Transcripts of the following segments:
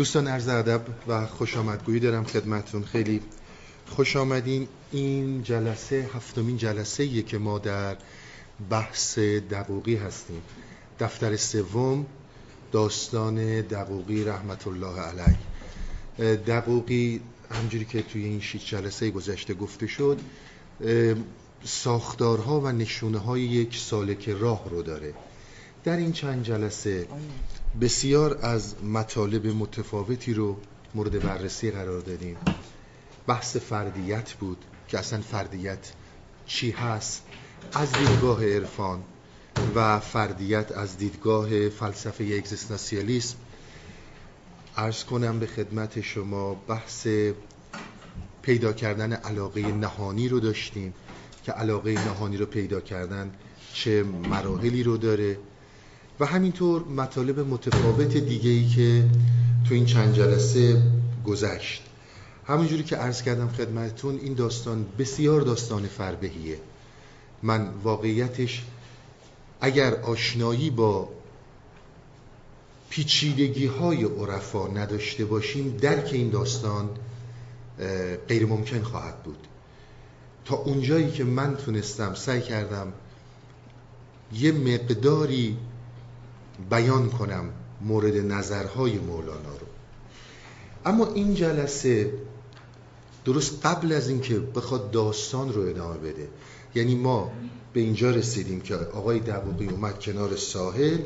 دوستان عرض ادب و خوش آمدگویی دارم خدمتون خیلی خوش آمدین. این جلسه هفتمین جلسه ایه که ما در بحث دقوقی هستیم. دفتر سوم داستان دقوقی رحمت الله علیه. دقوقی همجوری که توی این شیش جلسه گذشته گفته شد ساختارها و نشونه های یک سالک راه رو داره. در این چند جلسه بسیار از مطالب متفاوتی رو مورد بررسی قرار دادیم. بحث فردیت بود که اصلا فردیت چی هست؟ از دیدگاه عرفان و فردیت از دیدگاه فلسفه اگزیستانسیالیسم عرض کنم به خدمت شما بحث پیدا کردن علاقه نهانی رو داشتیم که علاقه نهانی رو پیدا کردن چه مراحلی رو داره؟ و همینطور مطالب متفاوت دیگه ای که تو این چند جلسه گذشت. همونجوری که عرض کردم خدمتتون این داستان بسیار داستان فربهیه. من واقعیتش اگر آشنایی با پیچیدگی های عرفا نداشته باشیم درک این داستان غیر ممکن خواهد بود. تا اونجایی که من تونستم سعی کردم یه مقداری بیان کنم مورد نظرهای مولانا رو. اما این جلسه درست قبل از اینکه بخواد داستان رو ادامه بده. یعنی ما به اینجا رسیدیم که آقای دقوقی اومد کنار ساحل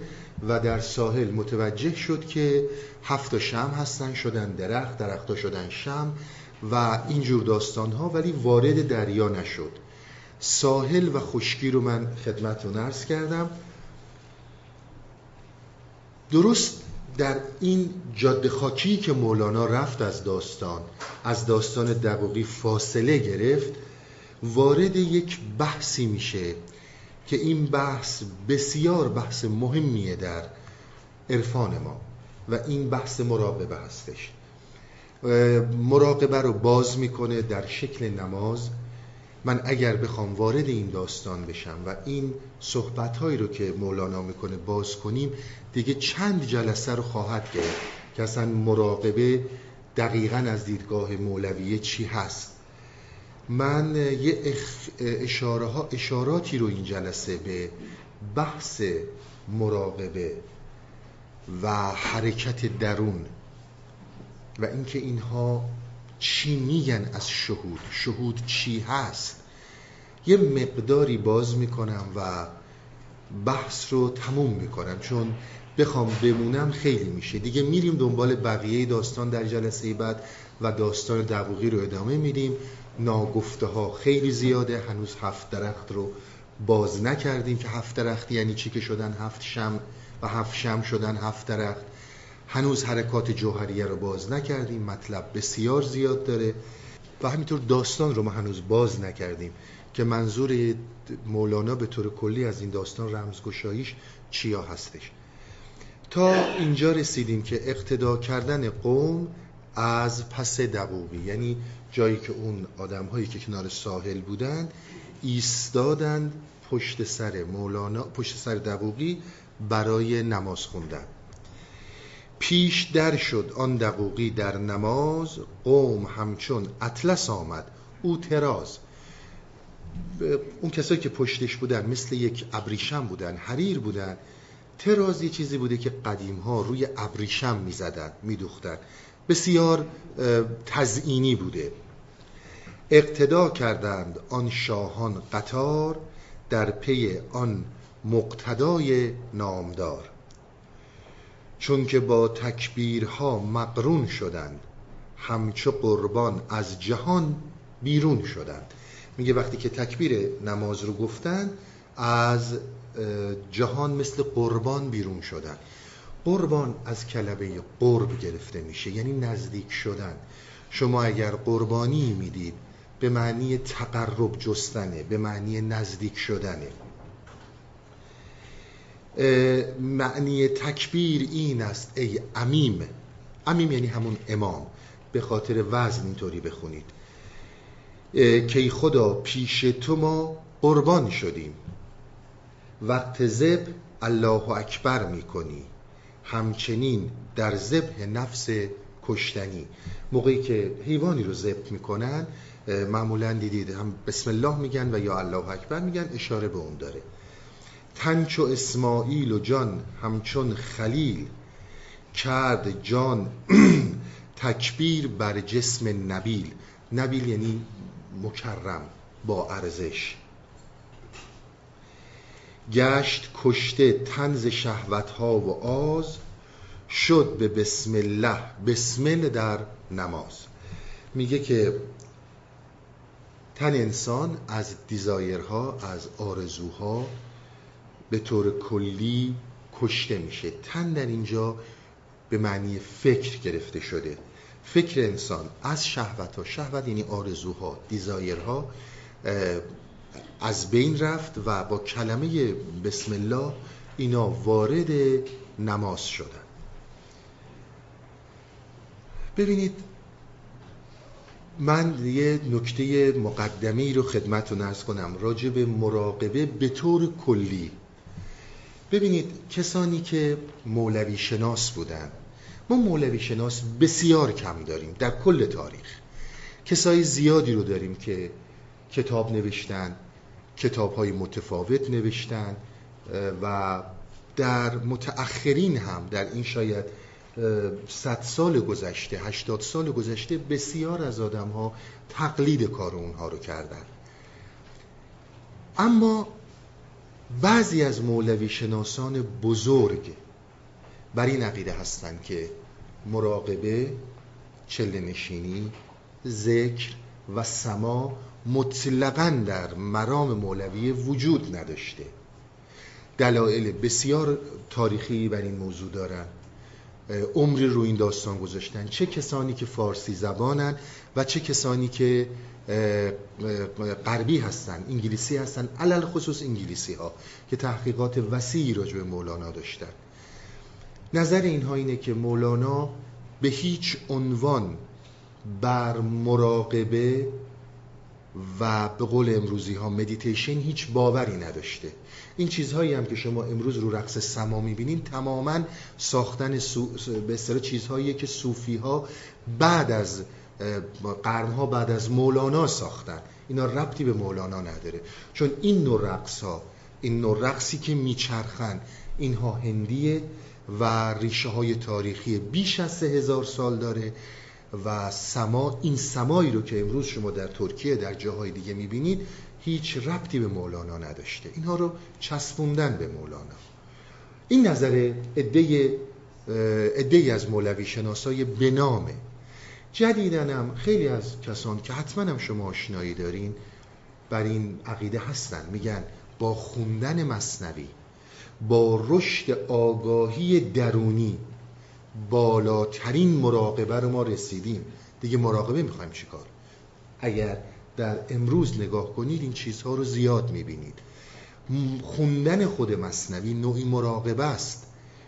و در ساحل متوجه شد که هفت شم هستن شدن درخت درخت شدن شم و اینجور داستان ها ولی وارد دریا نشد. ساحل و خشکی رو من خدمت رو کردم. درست در این جاده خاکی که مولانا رفت از داستان از داستان دقیقی فاصله گرفت وارد یک بحثی میشه که این بحث بسیار بحث مهمیه در عرفان ما و این بحث مراقبه هستش. مراقبه رو باز می‌کنه در شکل نماز من اگر بخوام وارد این داستان بشم و این صحبت هایی رو که مولانا می‌کنه باز کنیم دیگه چند جلسه رو خواهد گرفت که اصلا مراقبه دقیقا از دیدگاه مولویه چی هست. من یه اشاره ها اشاراتی رو این جلسه به بحث مراقبه و حرکت درون و اینکه اینها چی میگن از شهود؟ شهود چی هست؟ یه مقداری باز می‌کنم و بحث رو تموم می‌کنم چون بخوام بمونم خیلی میشه. دیگه میریم دنبال بقیه داستان در جلسه بعد و داستان دقوقی رو ادامه میدیم. ناگفته ها خیلی زیاده. هنوز هفت درخت رو باز نکردیم که هفت درخت یعنی چی که شدن هفت شم و هفت شم شدن هفت درخت. هنوز حرکات جوهریه رو باز نکردیم مطلب بسیار زیاد داره و همینطور داستان رو ما هنوز باز نکردیم که منظور مولانا به طور کلی از این داستان رمزگشاییش چیا هستش. تا اینجا رسیدیم که اقتدا کردن قوم از پس دقوقی یعنی جایی که اون آدم هایی که کنار ساحل بودند ایستادند پشت سر مولانا پشت سر دقوقی برای نماز خوندن. پیش در شد آن دقوقی در نماز قوم همچون اطلس آمد او تراز اون کسایی که پشتش بودن مثل یک ابریشم بودن حریر بودن تراز یه چیزی بوده که قدیم ها روی ابریشم می‌زدن میدوختن. بسیار تزئینی بوده. اقتدا کردند آن شاهان قطار در پی آن مقتدای نامدار. چون که با تکبیرها مقرون شدند همچو قربان از جهان بیرون شدند. میگه وقتی که تکبیر نماز رو گفتن از جهان مثل قربان بیرون شدن. قربان از کلمه قرب گرفته میشه یعنی نزدیک شدن. شما اگر قربانی می‌دید به معنی تقرب جستنه به معنی نزدیک شدنه. معنی تکبیر این است ای امیم. امیم یعنی همون امام. به خاطر وزن اینطوری بخونید. که خدا پیش تو ما قربان شدیم. وقت زب الله اکبر می‌کنی. همچنین در ذبح نفس کشتنی. موقعی که حیوانی رو ذبح می‌کنن معمولا دیدید هم بسم الله میگن و یا الله اکبر میگن اشاره به اون داره. تنچو اسماعیل و جان همچون خلیل کرد جان تکبیر بر جسم نبیل. نبیل یعنی مکرم با ارزش. گشت کشته تنز شهوت ها و آز شد به بسم الله بسم در نماز. میگه که تن انسان از دیزایرها از آرزوها به طور کلی کشته میشه. تن در اینجا به معنی فکر گرفته شده. فکر انسان از شهوت ها شهوت یعنی آرزوها دیزایرها از بین رفت و با کلمه بسم الله اینا وارد نماز شدن. ببینید من یه نکته مقدمه رو خدمتتون ارز کنم. راجع به مراقبه به طور کلی ببینید کسانی که مولوی شناس بودن ما مولوی شناس بسیار کم داریم در کل تاریخ. کسای زیادی رو داریم که کتاب نوشتن کتاب های متفاوت نوشتن و در متأخرین هم در این شاید صد سال گذشته هشتاد سال گذشته بسیار از آدم ها تقلید کار اونها رو کردن. اما بعضی از مولوی شناسان بزرگ بر این عقیده هستند که مراقبه چله نشینی ذکر و سما مطلقا در مرام مولوی وجود نداشته. دلایل بسیار تاریخی بر این موضوع دارن عمری رو این داستان گذاشتن. چه کسانی که فارسی زبانن و چه کسانی که غربی هستن انگلیسی هستن علل خصوص انگلیسی ها که تحقیقات وسیعی راجع به مولانا داشتن. نظر اینها اینه که مولانا به هیچ عنوان بر مراقبه و به قول امروزی ها مدیتیشن هیچ باوری نداشته. این چیزهایی هم که شما امروز رو رقص سما می‌بینین تماما ساختن سو... به چیزهایی که صوفی ها بعد از قرنها بعد از مولانا ساختن. اینا ربطی به مولانا نداره. چون این نوع رقص ها این نوع رقصی که میچرخن اینها هندیه و ریشه های تاریخی بیش از سه هزار سال داره و سما این سمایی رو که امروز شما در ترکیه در جاهای دیگه می‌بینید هیچ ربطی به مولانا نداشته. اینها رو چسبوندن به مولانا. این نظر ادهی از مولوی شناسای بنامه هم خیلی از کسان که حتما هم شما آشنایی دارین بر این عقیده هستن. میگن با خوندن مصنوی با رشد آگاهی درونی بالاترین مراقبه رو ما رسیدیم. دیگه مراقبه می‌خوایم چیکار اگر در امروز نگاه کنید این چیزها رو زیاد می‌بینید. خوندن خود مصنوی نوعی مراقبه است.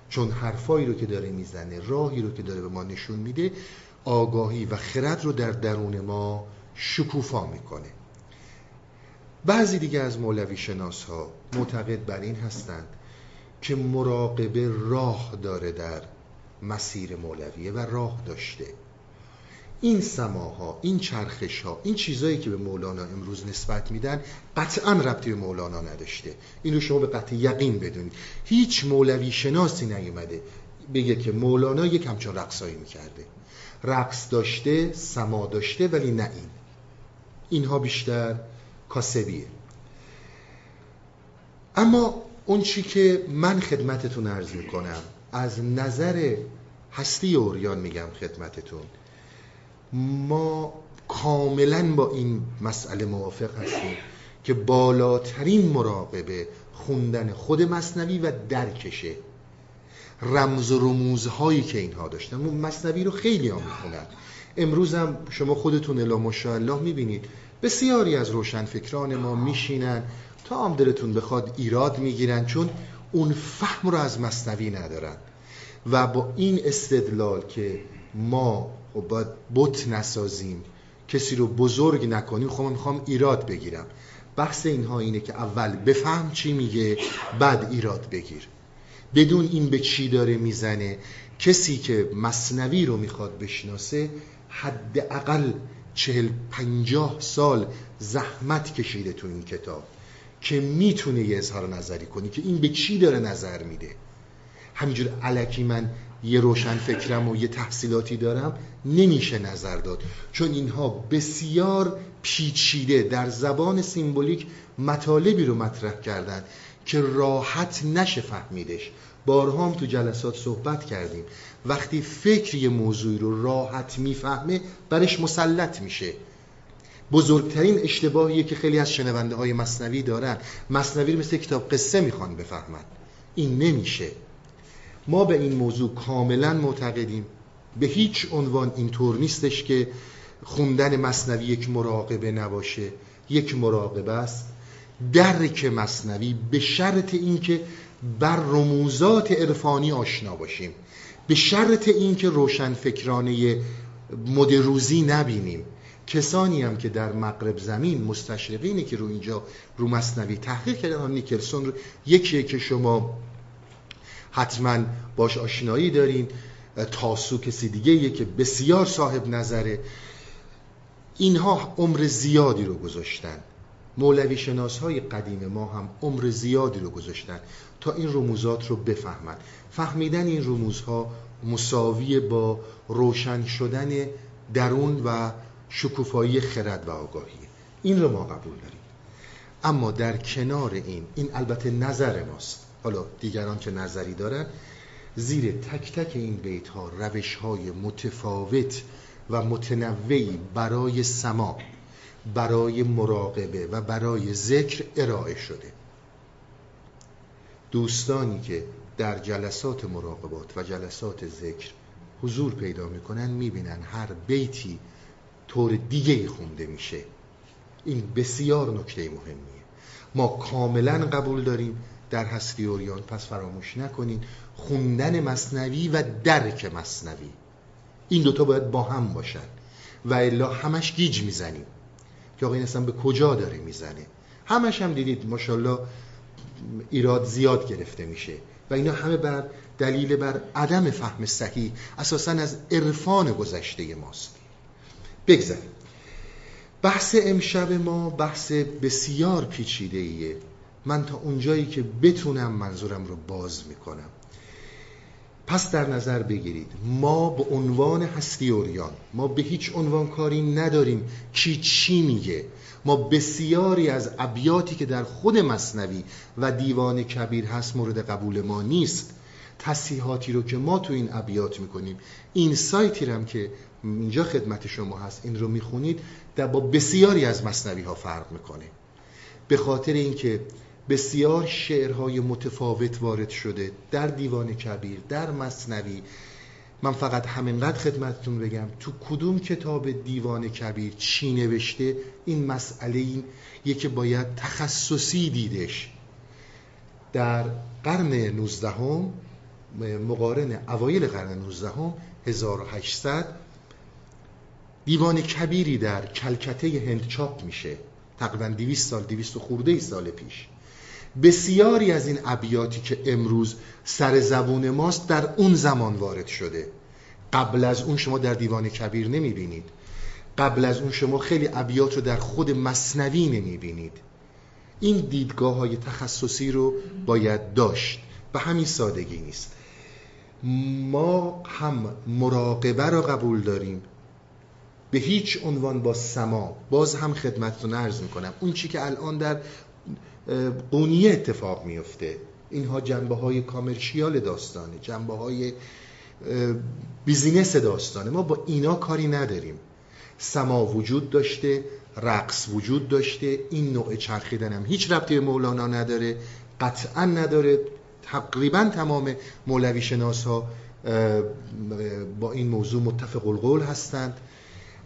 چون حرفایی رو که داره می‌زنه راهی رو که داره به ما نشون میده آگاهی و خرد رو در درون ما شکوفا می‌کنه. بعضی دیگه از مولوی شناس ها معتقد بر این هستند که مراقبه راه داره در مسیر مولویه و راه داشته. این سماها این چرخش ها این چیزهایی که به مولانا امروز نسبت میدن قطعا ربطی به مولانا نداشته. اینو شما به قطع یقین بدونید. هیچ مولوی شناسی نیومده بگه که مولانا یک همچون رقصایی می‌کرده. رقص داشته سما داشته ولی نه این. اینها بیشتر کاسبیه. اما اون چی که من خدمتتون عرض می‌کنم از نظر هستی اوریان میگم خدمتتون. ما کاملا با این مسئله موافق هستیم که بالاترین مراقبه خوندن خود مصنوی و درکشه رمز و رموزهایی که اینها داشتن. مصنوی رو خیلی ها می‌خونن. امروز هم شما خودتون الا ماشاءالله می‌بینید. بسیاری از روشنفکران ما میشینن تا هم دلتون بخواد ایراد می‌گیرن چون اون فهم رو از مصنوی ندارن. و با این استدلال که ما خب باید بت نسازیم کسی رو بزرگ نکنیم خب من می‌خوام ایراد بگیرم. بحث اینها اینه که اول بفهم چی میگه بعد ایراد بگیر. بدون این به چی داره می‌زنه کسی که مصنوی رو می‌خواد بشناسه حداقل چهل پنجاه سال زحمت کشیده تو این کتاب که می‌تونه یه اظهار نظری کنی که این به چی داره نظر میده. همینجور علکی من یه روشن فکرم و یه تحصیلاتی دارم نمیشه نظر داد. چون اینها بسیار پیچیده در زبان سیمبولیک مطالبی رو مطرح کردن. که راحت نشه فهمیدش. بارها هم تو جلسات صحبت کردیم. وقتی فکر یه موضوعی رو راحت می‌فهمه برش مسلط میشه. بزرگترین اشتباهیه که خیلی از شنونده های مصنوی دارن. مصنوی رو مثل کتاب قصه می‌خوان بفهمن. این نمیشه. ما به این موضوع کاملا معتقدیم. به هیچ عنوان اینطور نیستش که خوندن مصنوی یک مراقبه نباشه. یک مراقبه است. درک مصنوی به شرط اینکه بر رموزات عرفانی آشنا باشیم. به شرط اینکه روشن فکرانه مدروزی نبینیم. کسانی هم که در مغرب زمین مستشرقینی که رو اینجا رو مصنوی تحقیق کردن نیکلسون رو یکیه که شما حتما باش آشنایی دارین. تاسو کسی دیگه که بسیار صاحب نظره. اینها عمر زیادی رو گذاشتن. مولوی شناس های قدیم ما هم عمر زیادی رو گذاشتن تا این رموزات رو بفهمند. فهمیدن این رموزها مساوی با روشن شدن درون و شکوفایی خرد و آگاهی. این رو ما قبول داریم. اما در کنار این این البته نظر ماست. حالا دیگران که نظری دارن؟ زیر تک تک این بیت ها روش های متفاوت و متنوعی برای سما برای مراقبه و برای ذکر ارائه شده. دوستانی که در جلسات مراقبات و جلسات ذکر حضور پیدا می‌کنن می‌بینن هر بیتی طور دیگه خونده میشه. این بسیار نکته مهمیه. ما کاملا قبول داریم در هستی اوریان پس فراموش نکنین خوندن مصنوی و درک مصنوی. این دوتا باید با هم باشن. و الا همش گیج می‌زنیم. که آقا این به کجا داره می‌زنه؟ همش هم دیدید ماشاءالله ایراد زیاد گرفته میشه. و اینا همه بر دلیل بر عدم فهم صحیح اساسا از عرفان گذشته ماست. بگذاریم. بحث امشب ما بحث بسیار پیچیده ایه من تا اونجایی که بتونم منظورم رو باز می‌کنم. پس در نظر بگیرید. ما به عنوان هستی اوریان ما به هیچ عنوان کاری نداریم کی چی میگه. ما بسیاری از ابیاتی که در خود مصنوی و دیوان کبیر هست مورد قبول ما نیست. تصیحاتی رو که ما تو این ابیات می‌کنیم. این سایتی هم که اینجا خدمت شما هست این رو می‌خونید در با بسیاری از مصنوی ها فرق می‌کنه. به خاطر اینکه بسیار شعرهای متفاوت وارد شده در دیوان کبیر در مصنوی. من فقط همینقدر خدمتتون بگم تو کدوم کتاب دیوان کبیر چی نوشته؟ این مسئله این یکی باید تخصصی دیدش. در قرن 19 هم مقارن اوایل قرن 19 هم 1800 دیوان کبیری در کلکته هند چاپ میشه. تقریبا 200 سال 200 خورده سال پیش. بسیاری از این ابیاتی که امروز سر زبون ماست در اون زمان وارد شده. قبل از اون شما در دیوان کبیر نمی‌بینید. قبل از اون شما خیلی ابیات رو در خود مصنوی نمی‌بینید. این دیدگاه های تخصصی رو باید داشت. به همین سادگی نیست. ما هم مراقبه را قبول داریم. به هیچ عنوان با سما. باز هم خدمتتون عرض می‌کنم. اون چی که الان در قونیه اتفاق میفته. اینها جنبه های کامرشیال داستانه جنبه های بیزینس داستانه. ما با اینا کاری نداریم. سما وجود داشته رقص وجود داشته این نوع چرخیدن هم هیچ ربطی به مولانا نداره قطعا نداره. تقریبا تمام مولوی شناس ها با این موضوع متفق القول هستند.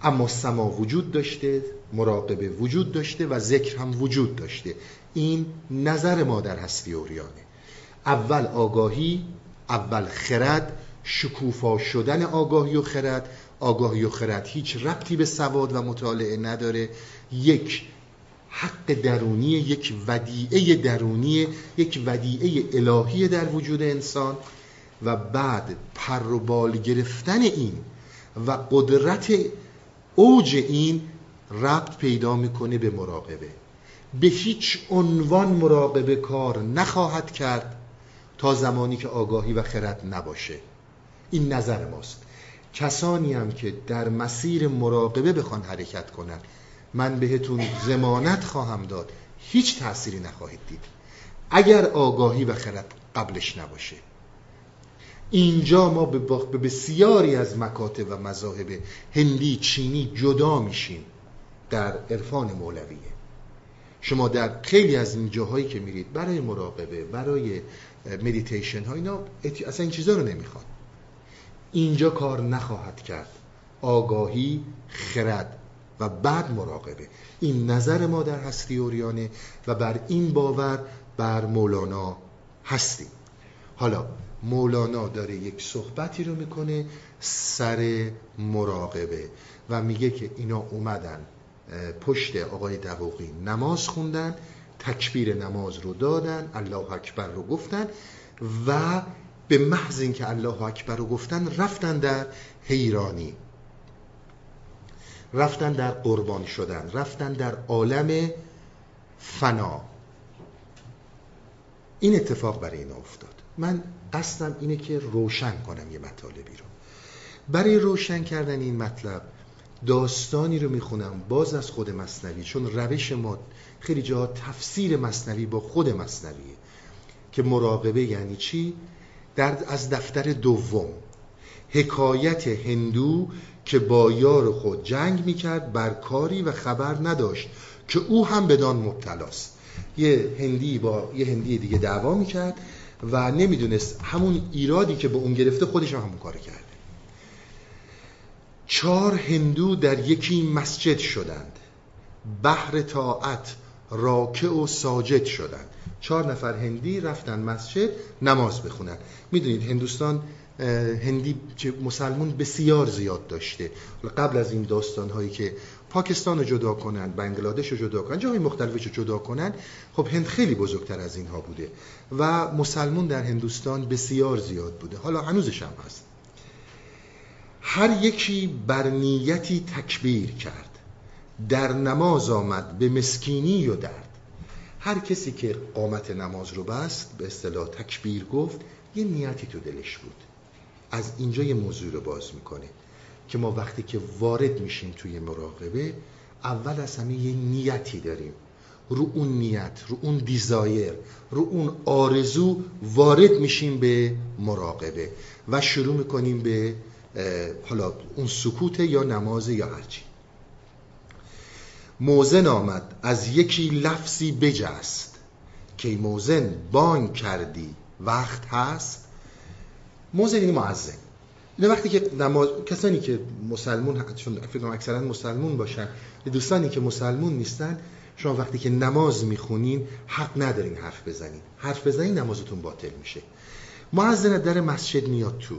اما سما وجود داشته مراقبه وجود داشته و ذکر هم وجود داشته. این نظر ما در هستی اوریانه. اول آگاهی اول خرد شکوفا شدن آگاهی و خرد. آگاهی و خرد هیچ ربطی به سواد و مطالعه نداره. یک حق درونی یک ودیعه درونی یک ودیعه الهی در وجود انسان. و بعد پر و بال گرفتن این و قدرت اوج این ربط پیدا می‌کنه به مراقبه. به هیچ عنوان مراقبه کار نخواهد کرد تا زمانی که آگاهی و خرد نباشه. این نظر ماست. کسانی هم که در مسیر مراقبه بخوان حرکت کنن من بهتون زمانت خواهم داد هیچ تأثیری نخواهید دید. اگر آگاهی و خرد قبلش نباشه. اینجا ما به بسیاری از مکاتب و مذاهب هندی چینی جدا میشیم در عرفان مولویه. شما در خیلی از این جاهایی که میرید برای مراقبه برای مدیتیشن ها اینا اصلا این چیزا رو نمی‌خواد اینجا کار نخواهد کرد. آگاهی خرد و بعد مراقبه. این نظر ما در هستی اوریانه و بر این باور بر مولانا هستیم. حالا مولانا داره یک صحبتی رو می‌کنه سر مراقبه و میگه که اینا اومدن پشت آقای دقوقی نماز خوندن تکبیر نماز رو دادن الله اکبر رو گفتن و به محض اینکه الله اکبر رو گفتن رفتن در حیرانی. رفتن در قربان شدن رفتن در عالم فنا. این اتفاق برای اینا افتاد. من قصدم اینه که روشن کنم یه مطالبی رو. برای روشن کردن این مطلب داستانی رو می‌خونم باز از خود مصنوی چون روش ما خیلی جاها تفسیر مصنوی با خود مصنویه که مراقبه یعنی چی؟ در از دفتر دوم. حکایت هندو که با یار خود جنگ می‌کرد بر کاری و خبر نداشت که او هم بدان مبتلاست. یه هندی با یه هندی دیگه دعوا می‌کرد. و نمی‌دونست همون ایرادی که به اون گرفته خودش هم همون کار کرده. چهار هندو در یکی مسجد شدند. بحر طاعت راکع و ساجد شدند. چهار نفر هندی رفتن مسجد نماز بخونن. می‌دونید هندوستان هندی مسلمون بسیار زیاد داشته. قبل از این داستان هایی که پاکستان رو جدا کنن بنگلادش رو جدا کنن جاهای مختلفش رو جدا کنن خب هند خیلی بزرگتر از اینها بوده و مسلمون در هندوستان بسیار زیاد بوده. حالا هنوزش هم هست. هر یکی بر نیتی تکبیر کرد. در نماز آمد به مسکینی و درد. هر کسی که قامت نماز رو بست به اصطلاح تکبیر گفت یه نیتی تو دلش بود. از اینجا یه موضوع رو باز می‌کنه. که ما وقتی که وارد میشیم توی مراقبه اول از همه یه نیتی داریم. رو اون نیت رو اون دیزایر رو اون آرزو وارد میشیم به مراقبه و شروع می‌کنیم به حالا اون سکوت یا نماز یا هرچی. موزن آمد از یکی لفظی بجست که موزن بانگ کردی وقت هست؟ موزن این معزن. اینه وقتی که نماز کسانی که مسلمون چون فکر اکثرا مسلمون باشن دوستانی که مسلمون نیستن شما وقتی که نماز می‌خونین حق ندارین حرف بزنین. حرف بزنین نمازتون باطل میشه. معزن در مسجد میاد تو.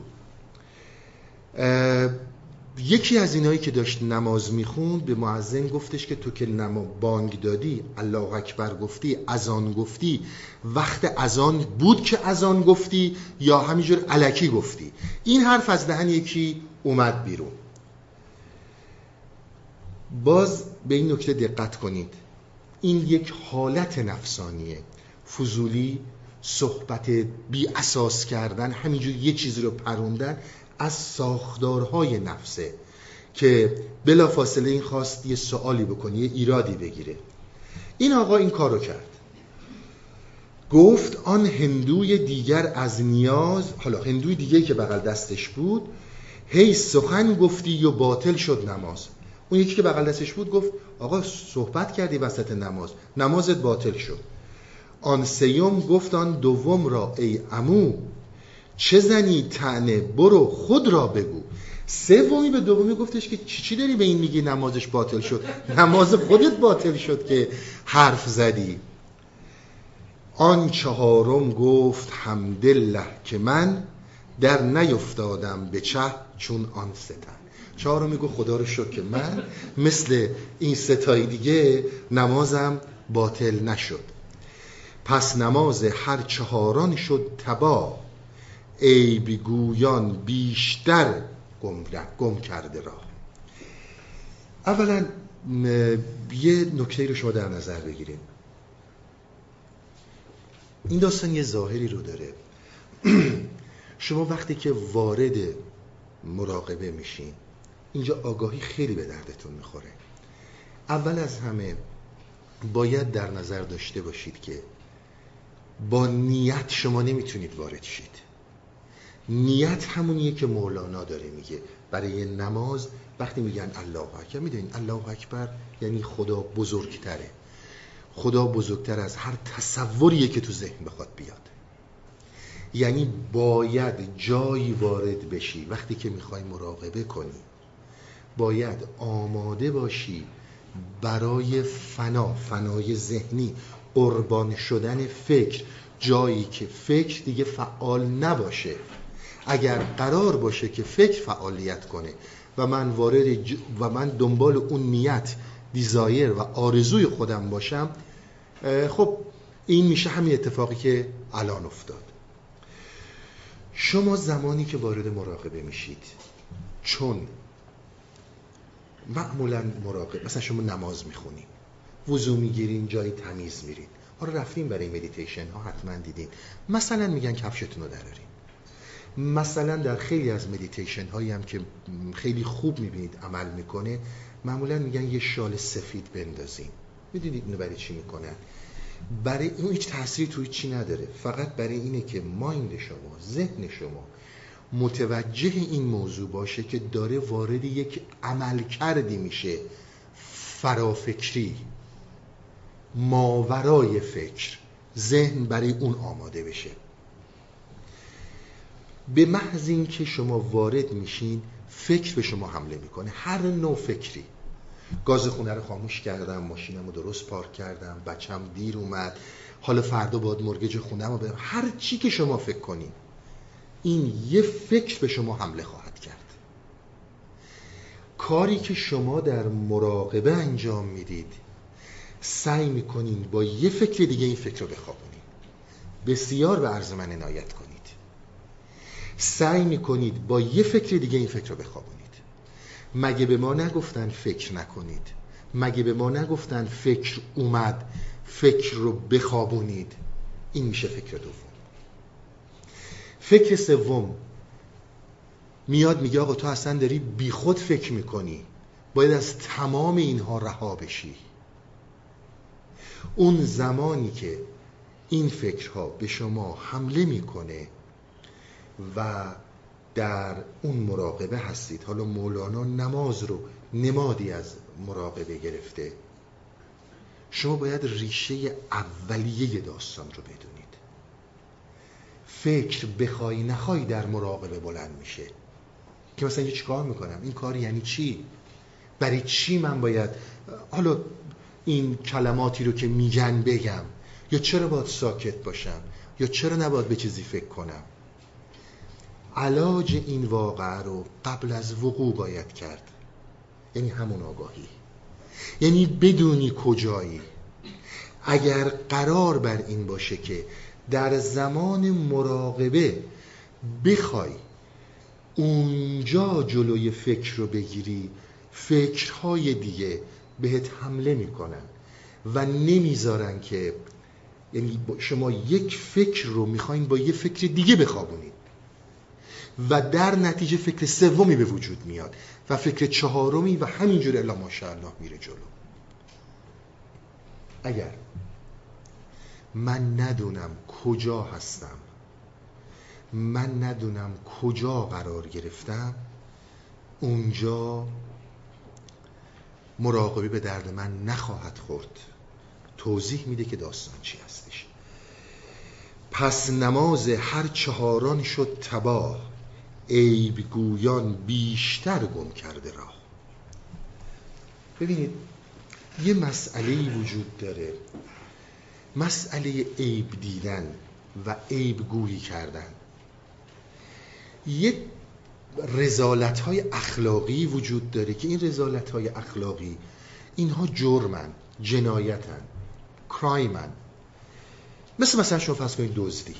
یکی از اینایی که داشت نماز می‌خوند به معزن گفتش که تو که نما بانگ دادی الله اکبر گفتی اذان گفتی وقت اذان بود که اذان گفتی یا همینجور علکی گفتی. این حرف از دهن یکی اومد بیرون. باز به این نکته دقت کنید. این یک حالت نفسانیه. فضولی صحبت بی اساس کردن همینجور یه چیزی رو پروندن از ساختارهای نفسه که بلا فاصله این خواست یه سوالی بکنه یه ایرادی بگیره. این آقا این کارو کرد. گفت آن هندوی دیگر از نیاز حالا هندوی دیگه که بغل دستش بود هی سخن گفتی و باطل شد نماز. اون یکی که بغل دستش بود گفت آقا صحبت کردی وسط نماز. نمازت باطل شد. آن سیوم گفت آن دوم را ای امو چه زنی تنه برو خود را بگو. سومی به دومی گفتش که چی چی داری به این میگی نمازش باطل شد؟ نماز خودت باطل شد که حرف زدی. آن چهارم گفت حمدالله که من در نیفتادم به چه چون آن ستن چهارم میگو خدا رو شد که من مثل این ستای دیگه نمازم باطل نشد. پس نماز هر چهاران شد تبا. عیبگویان بیشتر گم, گم کرده را. اولا یه نکته رو شما در نظر بگیرید. این داستان یه ظاهری رو داره. شما وقتی که وارد مراقبه میشین اینجا آگاهی خیلی به دردتون می‌خوره. اول از همه باید در نظر داشته باشید که با نیت شما نمی‌تونید وارد شید. نیت همونیه که مولانا داره میگه. برای نماز وقتی میگن الله اکبر می‌دونید الله اکبر یعنی خدا بزرگتره. خدا بزرگتر از هر تصوریه که تو ذهن بخواد بیاد. یعنی باید جایی وارد بشی. وقتی که می‌خوای مراقبه کنی باید آماده باشی برای فنا فنای ذهنی. قربان شدن فکر. جایی که فکر دیگه فعال نباشه. اگر قرار باشه که فکر فعالیت کنه و من وارد و من دنبال اون نیت دیزایر و آرزوی خودم باشم خب این میشه همین اتفاقی که الان افتاد. شما زمانی که وارد مراقبه میشید چون معمولا مراقبه مثلا شما نماز می‌خونید. وضو می‌گیرین جای تمیز میرین. حالا رفتیم برای مدیتیشن ها حتما دیدین. مثلا میگن کفشتون رو درارین. مثلا در خیلی از مدیتیشن هایی هم که خیلی خوب می‌بینید عمل می‌کنه معمولا میگن یه شال سفید بندازین. می‌دونید اینو برای چی می‌کنن؟ برای این هیچ تأثیری توی چی نداره. فقط برای اینه که mind شما ذهن شما متوجه این موضوع باشه که داره وارد یک عملکردی میشه فرافکری. ماورای فکر ذهن برای اون آماده بشه. به محض اینکه شما وارد میشین فکر به شما حمله می‌کنه. هر نوع فکری. گاز خونه رو خاموش کردم ماشینم رو درست پارک کردم بچم دیر اومد. حالا فردا باید مرگج خونم رو بدم هر چی که شما فکر کنین این یه فکر به شما حمله خواهد کرد. کاری که شما در مراقبه انجام می‌دید سعی می‌کنین با یه فکر دیگه این فکر رو بخوابونید بسیار به عرض من عنایت کنید. سعی می‌کنید با یه فکر دیگه این فکر رو بخوابونید. مگه به ما نگفتن فکر نکنید؟ مگه به ما نگفتن فکر اومد فکر رو بخوابونید؟ این میشه فکر دوم. فکر سوم میاد میگه آقا تو اصلا داری بیخود فکر می‌کنی. باید از تمام اینها رها بشی. اون زمانی که این فکرها به شما حمله می‌کنه و در اون مراقبه هستید. حالا مولانا نماز رو نمادی از مراقبه گرفته. شما باید ریشه اولیه داستان رو بدونید. فکر بخوای نخوای در مراقبه بلند میشه. که مثلا یه چیکار می‌کنم؟ این کار یعنی چی؟ برای چی من باید؟ حالا این کلماتی رو که میگن بگم. یا چرا باید ساکت باشم؟ یا چرا نباید به چیزی فکر کنم؟ علاج این واقعه رو قبل از وقوع باید کرد. یعنی همون آگاهی. یعنی بدونی کجایی. اگر قرار بر این باشه که در زمان مراقبه بخوای اونجا جلوی فکر رو بگیری فکرهای دیگه بهت حمله می‌کنن و نمی‌ذارن که یعنی شما یک فکر رو می‌خواین با یه فکر دیگه بخوابونید. و در نتیجه فکر سومی به وجود میاد و فکر چهارمی و همینجور الا ماشاءالله میره جلو. اگر من ندونم کجا هستم من ندونم کجا قرار گرفتم اونجا مراقبه به درد من نخواهد خورد. توضیح میده که داستان چی هستش. پس نماز هر چهاران شد تباه عیب گویان بیشتر گم کرده راه. ببینید یه مسئله وجود داره. مسئله عیب دیدن و عیب گویی کردن. یه رزالت های اخلاقی وجود داره که این رزالت های اخلاقی اینها جرمن جنایتن کرایمن. مثل مثلا شما فرض کنید دزدی.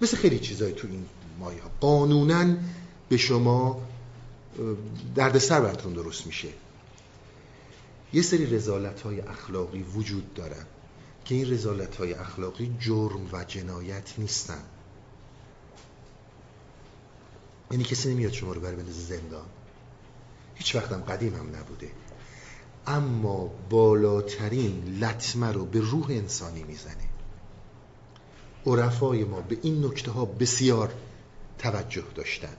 مثل خیلی چیزای تو این مایه ها. قانونا به شما دردسر براتون درست میشه. یه سری رزالت های اخلاقی وجود دارن که این رزالت های اخلاقی جرم و جنایت نیستن. یعنی کسی نمیاد شما رو بر بندازه زندان. هیچ وقتم قدیم هم نبوده. اما بالاترین لطمه رو به روح انسانی می‌زنه. عرفای ما به این نکته ها بسیار توجه داشتن.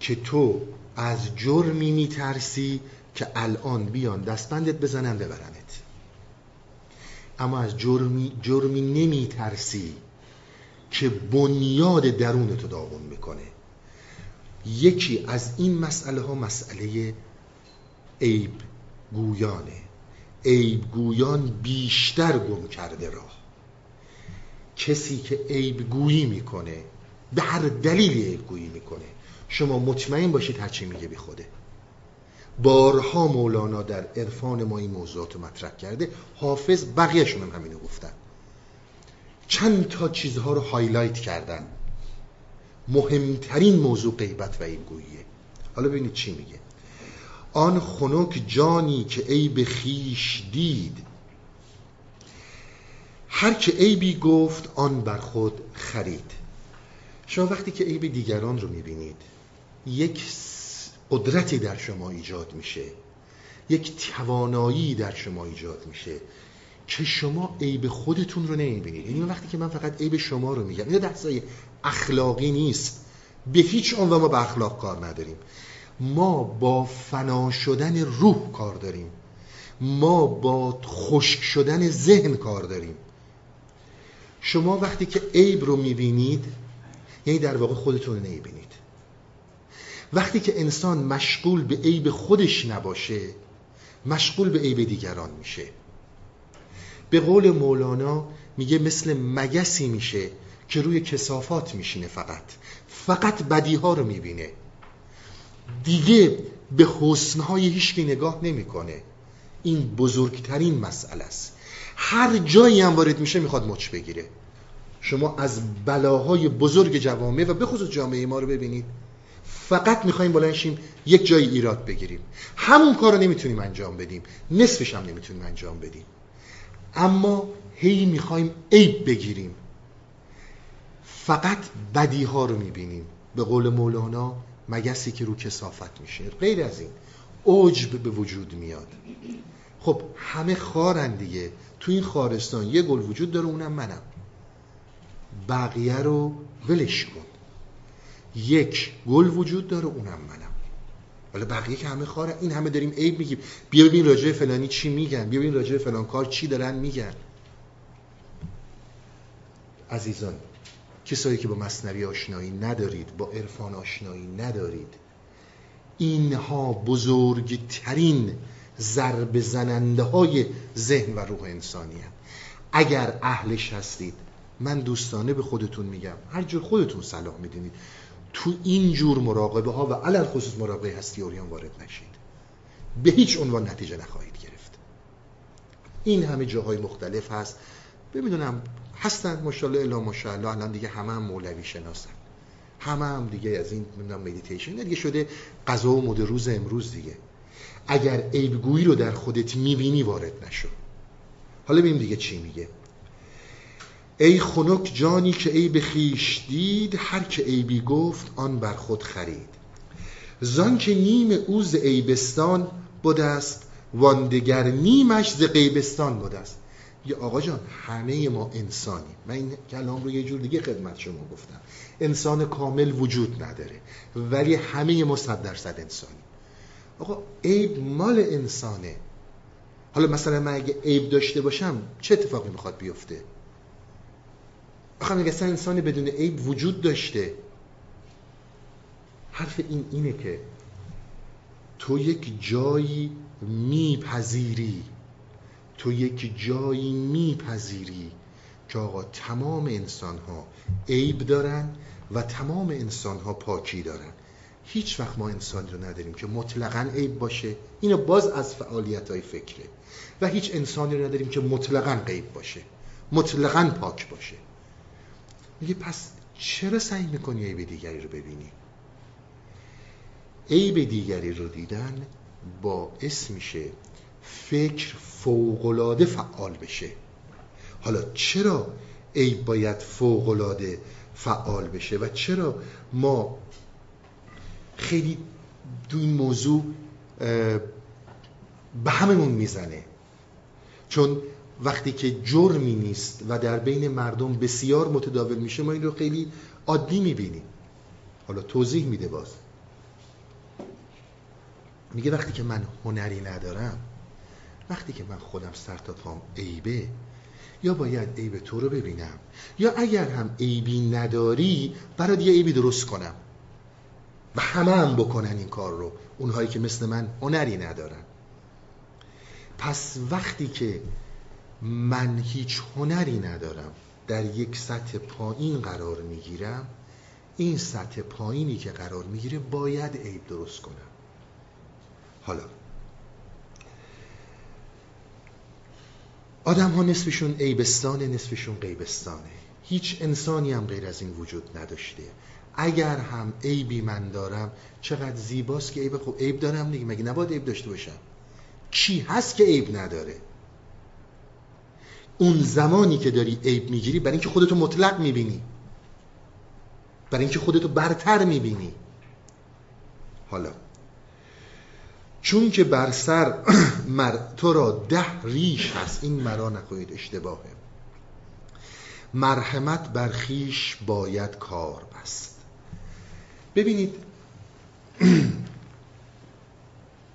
که تو از جرمی میترسی که الان بیان دستبندت بزنن ببرنت. اما از جرمی, جرمی نمیترسی که بنیاد درونتو داغون می‌کنه. یکی از این مسئله ها مسئله عیب گویانه. عیب گویان بیشتر گم کرده راه. کسی که عیب گویی می‌کنه به هر دلیلی عیب گویی می‌کنه شما مطمئن باشید هرچی میگه بی خوده. بارها مولانا در عرفان ما این موضوعات مطرح کرده. حافظ بقیهشون هم همینو گفتن. چند تا چیزها رو هایلایت کردن. مهمترین موضوع غیبت و این گوییه حالا ببینید چی میگه. آن خنک جانی که عیب خیش دید. هر که عیبی گفت آن بر خود خرید. شما وقتی که عیب دیگران رو می‌بینید یک قدرتی در شما ایجاد میشه. یک توانایی در شما ایجاد میشه. که شما عیب خودتون رو نمی‌بینید. یعنی وقتی که من فقط عیب شما رو میگم این دستای اخلاقی نیست. به هیچ عنوان ما به اخلاق کار نداریم. ما با فنا شدن روح کار داریم. ما با خشک شدن ذهن کار داریم. شما وقتی که عیب رو می‌بینید یعنی در واقع خودتون رو نمی‌بینید. وقتی که انسان مشغول به عیب خودش نباشه مشغول به عیب دیگران میشه. به قول مولانا میگه مثل مگسی میشه که روی کسافات میشینه فقط. فقط بدیها رو می‌بینه. دیگه به حسنهای هیچکی نگاه نمی‌کنه. این بزرگترین مسئله است. هر جایی هم وارد میشه می‌خواد مچ بگیره. شما از بلاهای بزرگ جوامع و به خصوص جامعه ما رو ببینید. فقط می‌خوایم بلنشیم یک جای ایراد بگیریم. همون کار رو نمی‌تونیم انجام بدیم. نصفش هم نمی‌تونیم انجام بدیم. اما هی می‌خوایم عیب بگیریم. فقط بدی ها رو می‌بینیم. به قول مولانا مگسی که رو کسافت میشه. غیر از این عجب به وجود میاد. خب همه خارن دیگه. تو این خارستان یه گل وجود داره اونم منم. بقیه رو ولش کن. یک گل وجود داره اونم منم. ولی بقیه که همه خاره این همه داریم عیب میگیم. بیا ببین راجع فلانی چی میگن. بیا ببین راجع فلان کار چی دارن میگن. عزیزان کسایی که با مصنوی آشنایی ندارید با عرفان آشنایی ندارید اینها بزرگترین ضرب زننده های ذهن و روح انسانی هم. اگر اهلش هستید من دوستانه به خودتون میگم. هر جور خودتون صلاح می‌دونید. تو این جور مراقبه ها و علل خصوص مراقبه هستی اوریان وارد نشید. به هیچ عنوان نتیجه نخواهید گرفت. این همه جاهای مختلف هست. بمیدونم هستن ماشاءالله الا ماشاءالله. الان دیگه همه هم مولوی شناسن. همه هم دیگه از این نمی‌دونم مدیتیشن دیگه شده قضا و مد روز امروز دیگه. اگر عیبگویی رو در خودت می‌بینی وارد نشو. حالا ببینیم دیگه چی میگه. ای خنک جانی که عیب خیش دید هر که عیبی گفت آن بر خود خرید. زان که نیم اوز عیبستان بود است واندگر نیمش ز غیبستان است. یه آقا جان همه ما انسانی من این کلام رو یه جور دیگه خدمت شما گفتم. انسان کامل وجود نداره ولی همه ما صد درصد انسانی آقا عیب مال انسانه. حالا مثلا من اگه عیب داشته باشم چه اتفاقی می‌خواد بیفته؟ آخه میگه اصلا انسان بدون عیب وجود داشته. حرف این اینه که تو یک جایی میپذیری. تو یک جایی میپذیری که آقا تمام انسان ها عیب دارن و تمام انسان ها پاکی دارن. هیچ وقت ما انسانی رو نداریم که مطلقا عیب باشه. اینو باز از فعالیت های فکره. و هیچ انسانی رو نداریم که مطلقا غیب باشه. مطلقا پاک باشه. میگه پس چرا سعی می‌کنی عیب دیگری رو ببینی؟ عیب دیگری رو دیدن باعث میشه فکر فوقلاده فعال بشه. حالا چرا عیب باید فوقلاده فعال بشه و چرا ما خیلی دو این موضوع به هممون می‌زنه؟ چون وقتی که جرمی نیست و در بین مردم بسیار متداول میشه ما این رو خیلی عادی می‌بینیم. حالا توضیح میده باز. میگه وقتی که من هنری ندارم وقتی که من خودم سر تا پام عیبه یا باید عیب تو رو ببینم یا اگر هم عیبی نداری برای یه عیبی درست کنم. و همه هم بکنن این کار رو اونهایی که مثل من هنری ندارن. پس وقتی که من هیچ هنری ندارم. در یک سطح پایین قرار می‌گیرم. این سطح پایینی که قرار می‌گیره باید عیب درست کنم. حالا آدم ها نصفشون عیبستانه نصفشون غیبستانه. هیچ انسانی هم غیر از این وجود نداشته. اگر هم عیبی من دارم چقدر زیباست که عیب خوب. عیب دارم دیگه. مگه نباید عیب داشته باشم؟ کی هست که عیب نداره؟ اون زمانی که داری عیب می‌گیری برای اینکه خودتو مطلق می‌بینی. برای اینکه خودتو برتر می‌بینی. حالا چون که بر سر مر تو را ده ریش هست این مرا نکنید اشتباهه. مرحمت بر خیش باید کار بست. ببینید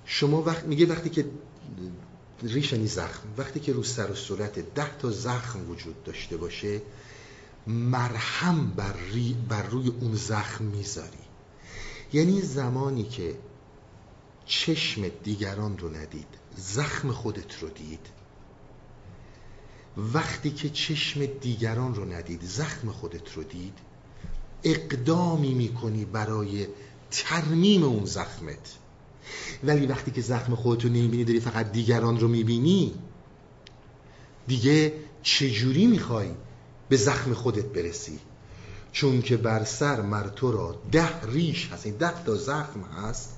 شما وقت میگه وقتی که ریش یعنی زخم. وقتی که رو سر و صورت ده تا زخم وجود داشته باشه مرهم بر, بر روی اون زخم می‌ذاری. یعنی زمانی که چشم دیگران رو ندید زخم خودت رو دید وقتی که چشم دیگران رو ندید زخم خودت رو دید اقدامی می‌کنی برای ترمیم اون زخمت. ولی وقتی که زخم خودت رو نمی‌بینی داری فقط دیگران رو می‌بینی دیگه چجوری می‌خوای به زخم خودت برسی؟ چون که بر سر مر تو را ده ریش هست این ده تا زخم هست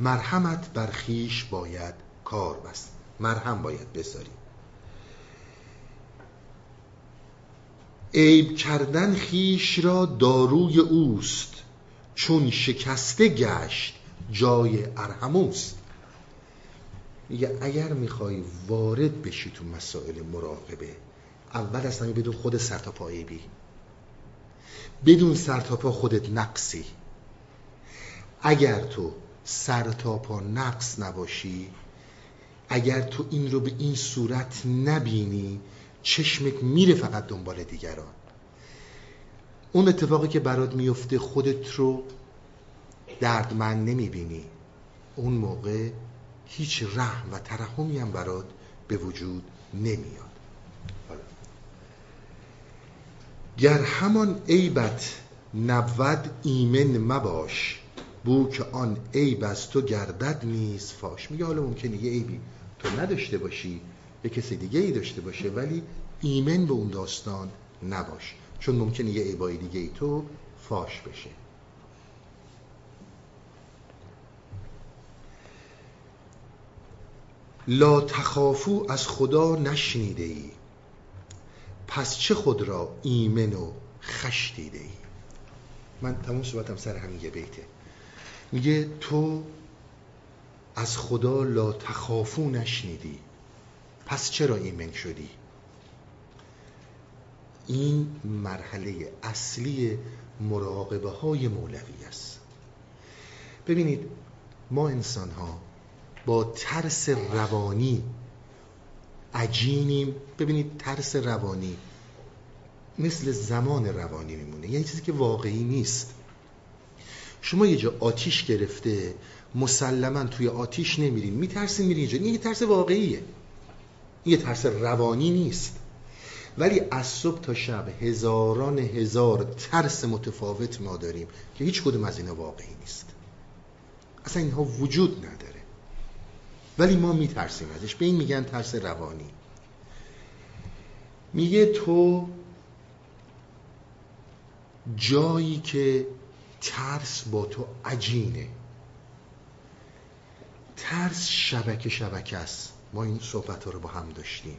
مرحمت بر خیش باید کار بست. مرهم باید بذاری عیب کردن خیش را داروی اوست چون شکسته گشت جای ارهموست میگه اگر می‌خوای وارد بشی تو مسائل مراقبه اول از همه بدون خود سرتاپا عیبی بدون سرتاپا خودت نقصی. اگر تو سر تا پا نقص نباشی اگر تو این رو به این صورت نبینی چشمت میره فقط دنبال دیگران. اون اتفاقی که برات میفته خودت رو دردمند نمی‌بینی. اون موقع هیچ رحم و ترحمی هم برات به وجود نمیاد. گر همان عیبت نبود ایمن مباش بو که آن عیب از تو گردد نیز فاش. میگه حالا ممکنه یه عیبی تو نداشته باشی یه کسی دیگه ای داشته باشه ولی ایمن به اون داستان نباش. چون ممکنه یه عیبای دیگه ای تو فاش بشه. لا تخافو از خدا نشنیده ای. پس چه خود را ایمن و خش دیده ای؟ من تمام صحبتم سر همین یه بیته. میگه تو از خدا لا تخافو نشنیدی. پس چرا ایمن شدی؟ این مرحله اصلی مراقبه های مولوی است. ببینید ما انسان ها با ترس روانی. عجینیم ببینید ترس روانی مثل زمان روانی میمونه. یعنی چیزی که واقعی نیست. شما یه جا آتیش گرفته مسلما توی آتیش نمیرین. میترسین میرین اینجا. این یه ترس واقعیه. این یه ترس روانی نیست. ولی از صبح تا شب هزاران هزار ترس متفاوت ما داریم که هیچ کدوم از اینا واقعی نیست. اصلا اینها وجود نداره. ولی ما میترسیم ازش. به این میگن ترس روانی. میگه تو جایی که ترس با تو عجینه. ترس شبکه شبکه است. ما این صحبت ها رو با هم داشتیم.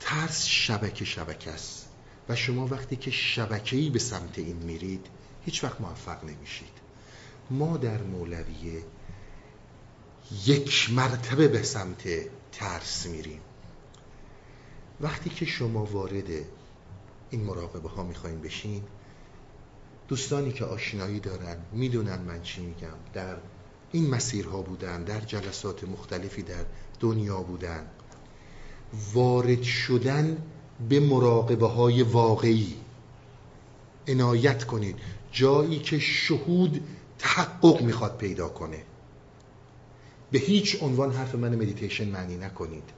ترس شبکه شبکه است. و شما وقتی که شبکه‌ای به سمت این میرید هیچ وقت موفق نمیشید. ما در مولویه یک مرتبه به سمت ترس میریم. وقتی که شما وارد این مراقبه ها می‌خواین بشین دوستانی که آشنایی دارن می‌دونن من چی میگم. در این مسیرها بودن در جلسات مختلفی در دنیا بودن. وارد شدن به مراقبه های واقعی. عنایت کنید. جایی که شهود تحقق می‌خواد پیدا کنه. به هیچ عنوان حرف من مدیتیشن معنی نکنید.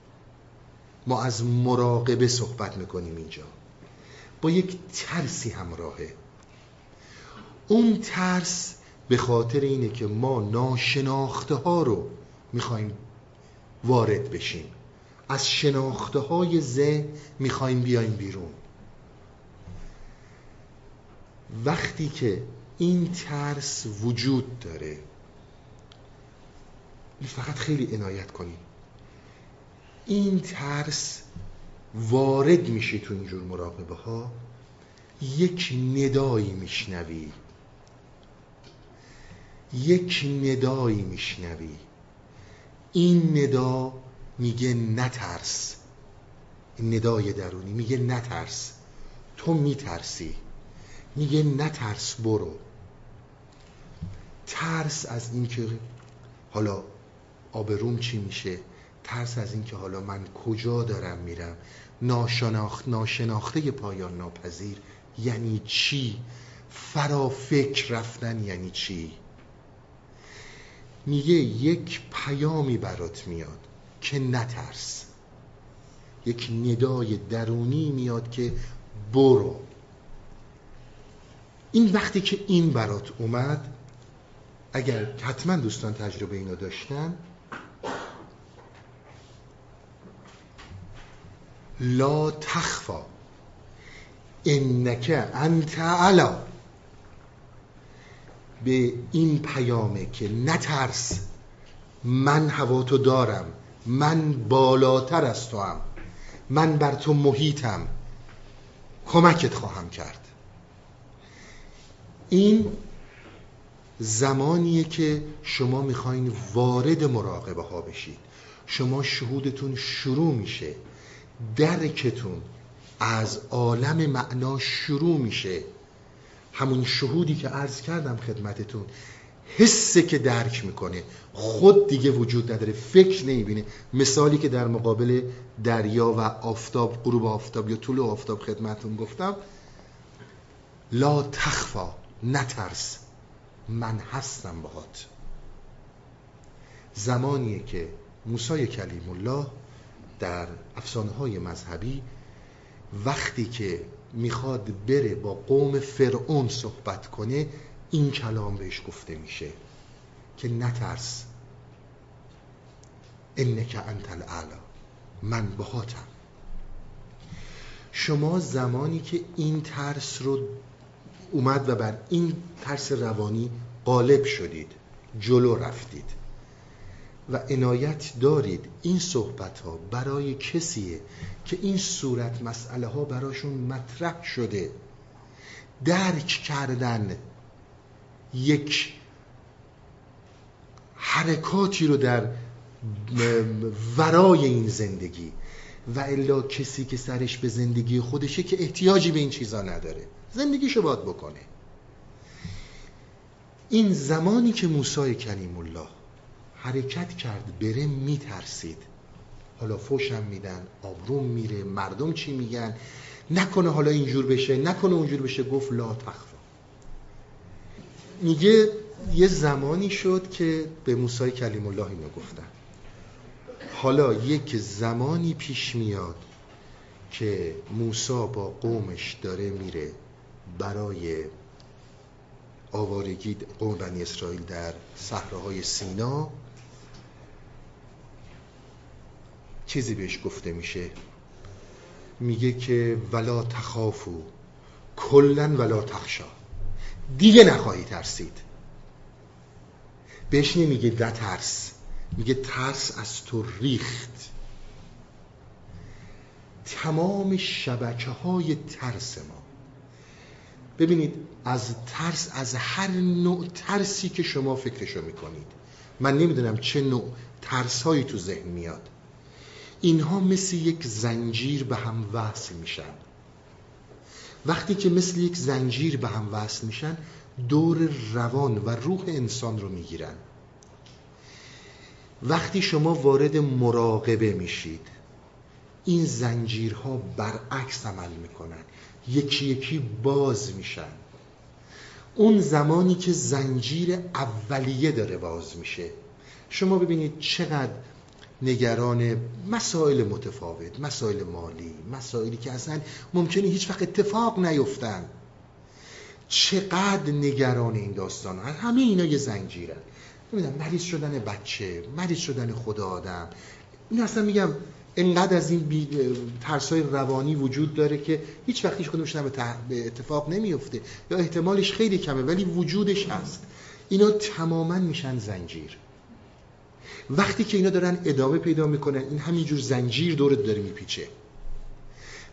ما از مراقبه صحبت می‌کنیم اینجا. با یک ترسی همراهه. اون ترس به خاطر اینه که ما ناشناخته ها رو می‌خوایم وارد بشیم. از شناخته های ذهن می‌خوایم بیایم بیرون. وقتی که این ترس وجود داره فقط خیلی عنایت کنید. این ترس وارد میشه تو اینجور مراقبه ها یک ندایی میشنوی. یک ندایی میشنوی. این ندا میگه نترس. ندای درونی میگه نترس. تو میترسی. میگه نترس برو. ترس از اینکه حالا آبروم چی میشه؟ ترس از اینکه حالا من کجا دارم میرم؟ ناشناخت ناشناخته پایان ناپذیر یعنی چی؟ فرا فکر رفتن یعنی چی؟ میگه یک پیامی برات میاد که نترس. یک ندای درونی میاد که برو. این وقتی که این برات اومد اگر حتما دوستان تجربه اینو داشتن لا تخفا. انک انت علا به این پیامه که نترس من هوا تو دارم من بالاتر از تو هم من بر تو محیطم کمکت خواهم کرد. این زمانیه که شما می‌خواین وارد مراقبه ها بشید. شما شهودتون شروع میشه. درکتون از عالم معنا شروع میشه. همون شهودی که عرض کردم خدمتتون حسه که درک می‌کنه. خود دیگه وجود نداره فکر نمی‌بینه. مثالی که در مقابل دریا و آفتاب غروب آفتاب یا طول آفتاب خدمتون گفتم لا تخفا. نترس. من هستم باهات. زمانیه که موسی کلیم الله در افسانه های مذهبی وقتی که می‌خواد بره با قوم فرعون صحبت کنه این کلام بهش گفته میشه که نترس. انک انت الاعلا. من باهاتم. شما زمانی که این ترس رو اومد و بر این ترس روانی غالب شدید جلو رفتید. و عنایت دارید این صحبت ها برای کسیه که این صورت مسئله ها براشون مطرح شده. درک کردن یک حرکاتی رو در ورای این زندگی و الا کسی که سرش به زندگی خودشه که احتیاجی به این چیزا نداره. زندگیشو باید بکنه. این زمانی که موسی کلیم الله حرکت کرد بره میترسید. حالا فوشم میدن آبروم میره مردم چی میگن؟ نکنه حالا اینجور بشه نکنه اونجور بشه گفت لا تخفا. میگه یه زمانی شد که به موسی کلیم الله اینو گفتن. حالا یک زمانی پیش میاد که موسی با قومش داره میره. برای آوارگی قوم بنی اسرائیل در صحراهای سینا چیزی بهش گفته میشه. میگه که ولا تخافو کلن ولا تخشا. دیگه نخواهی ترسید. بهش نمیگه ترس میگه ترس از تو ریخت. تمام شبکه های ترس ما ببینید از ترس از هر نوع ترسی که شما فکرشو می‌کنید من نمی‌دونم چه نوع ترس هایی تو ذهن میاد. اینها مثل یک زنجیر به هم وصل میشن. وقتی که مثل یک زنجیر به هم وصل میشن دور روان و روح انسان رو می‌گیرن. وقتی شما وارد مراقبه میشید این زنجیرها برعکس عمل می‌کنن. یکی یکی باز میشن. اون زمانی که زنجیر اولیه داره باز میشه. شما ببینید چقدر نگران مسائل متفاوت مسائل مالی مسائلی که اصلا ممکنه هیچ وقت اتفاق نیفتن. چقدر نگران این داستان هست همه اینا یه زنجیرن. نمی‌دونم مریض شدن بچه مریض شدن خدا آدم. این اصلا میگم انقدر از این ترسای روانی وجود داره که هیچ وقت هیچ کدومش به اتفاق نمیفته یا احتمالش خیلی کمه ولی وجودش هست. اینا تماما میشن زنجیر. وقتی که اینا دارن ادامه پیدا می‌کنن این همینجور زنجیر دورت داره میپیچه.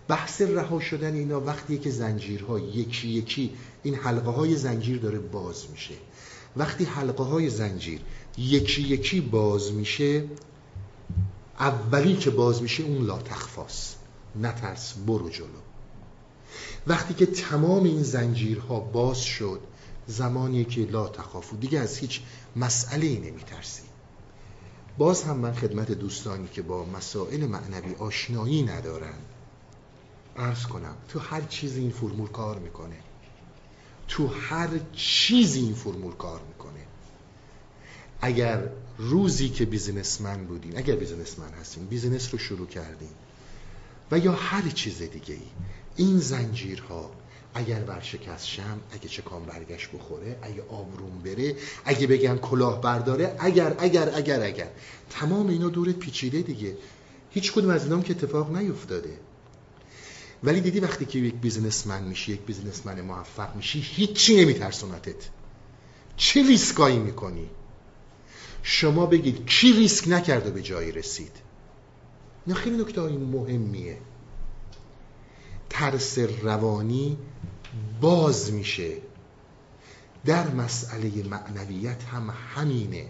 بحث رها شدن اینا وقتی که زنجیرها یکی یکی این حلقه های زنجیر داره باز میشه. وقتی حلقه های زنجیر یکی یکی باز میشه اولی که باز میشه اون لا تخفاس نترس برو جلو. وقتی که تمام این زنجیرها باز شد زمانی که لا تخافوا. دیگه از هیچ مسئله ای نمیترسی. باز هم من خدمت دوستانی که با مسائل معنوی آشنایی ندارن عرض کنم تو هر چیزی این فرمول کار می‌کنه. تو هر چیزی این فرمول کار می‌کنه. اگر روزی که businessman بودین اگر businessman هستین business رو شروع کردین و یا هر چیز دیگه ای این زنجیرها اگر ورشکست شم اگه چکان برگشت بخوره اگه آبروم بره اگه بگن کلاه برداره اگر اگر اگر اگر. تمام اینا دورت پیچیده دیگه. هیچ کدوم از اینام که اتفاق نیفتاده. ولی دیدی وقتی که یک بیزنسمن میشی یک بیزنسمن موفق میشی هیچی نمیترسونتت. چه ریسکایی می‌کنی؟ شما بگید کی ریسک نکرد و به جایی رسید؟ نه خیلی نکته های مهمیه. ترس روانی باز میشه. در مسئله معنویت هم همینه.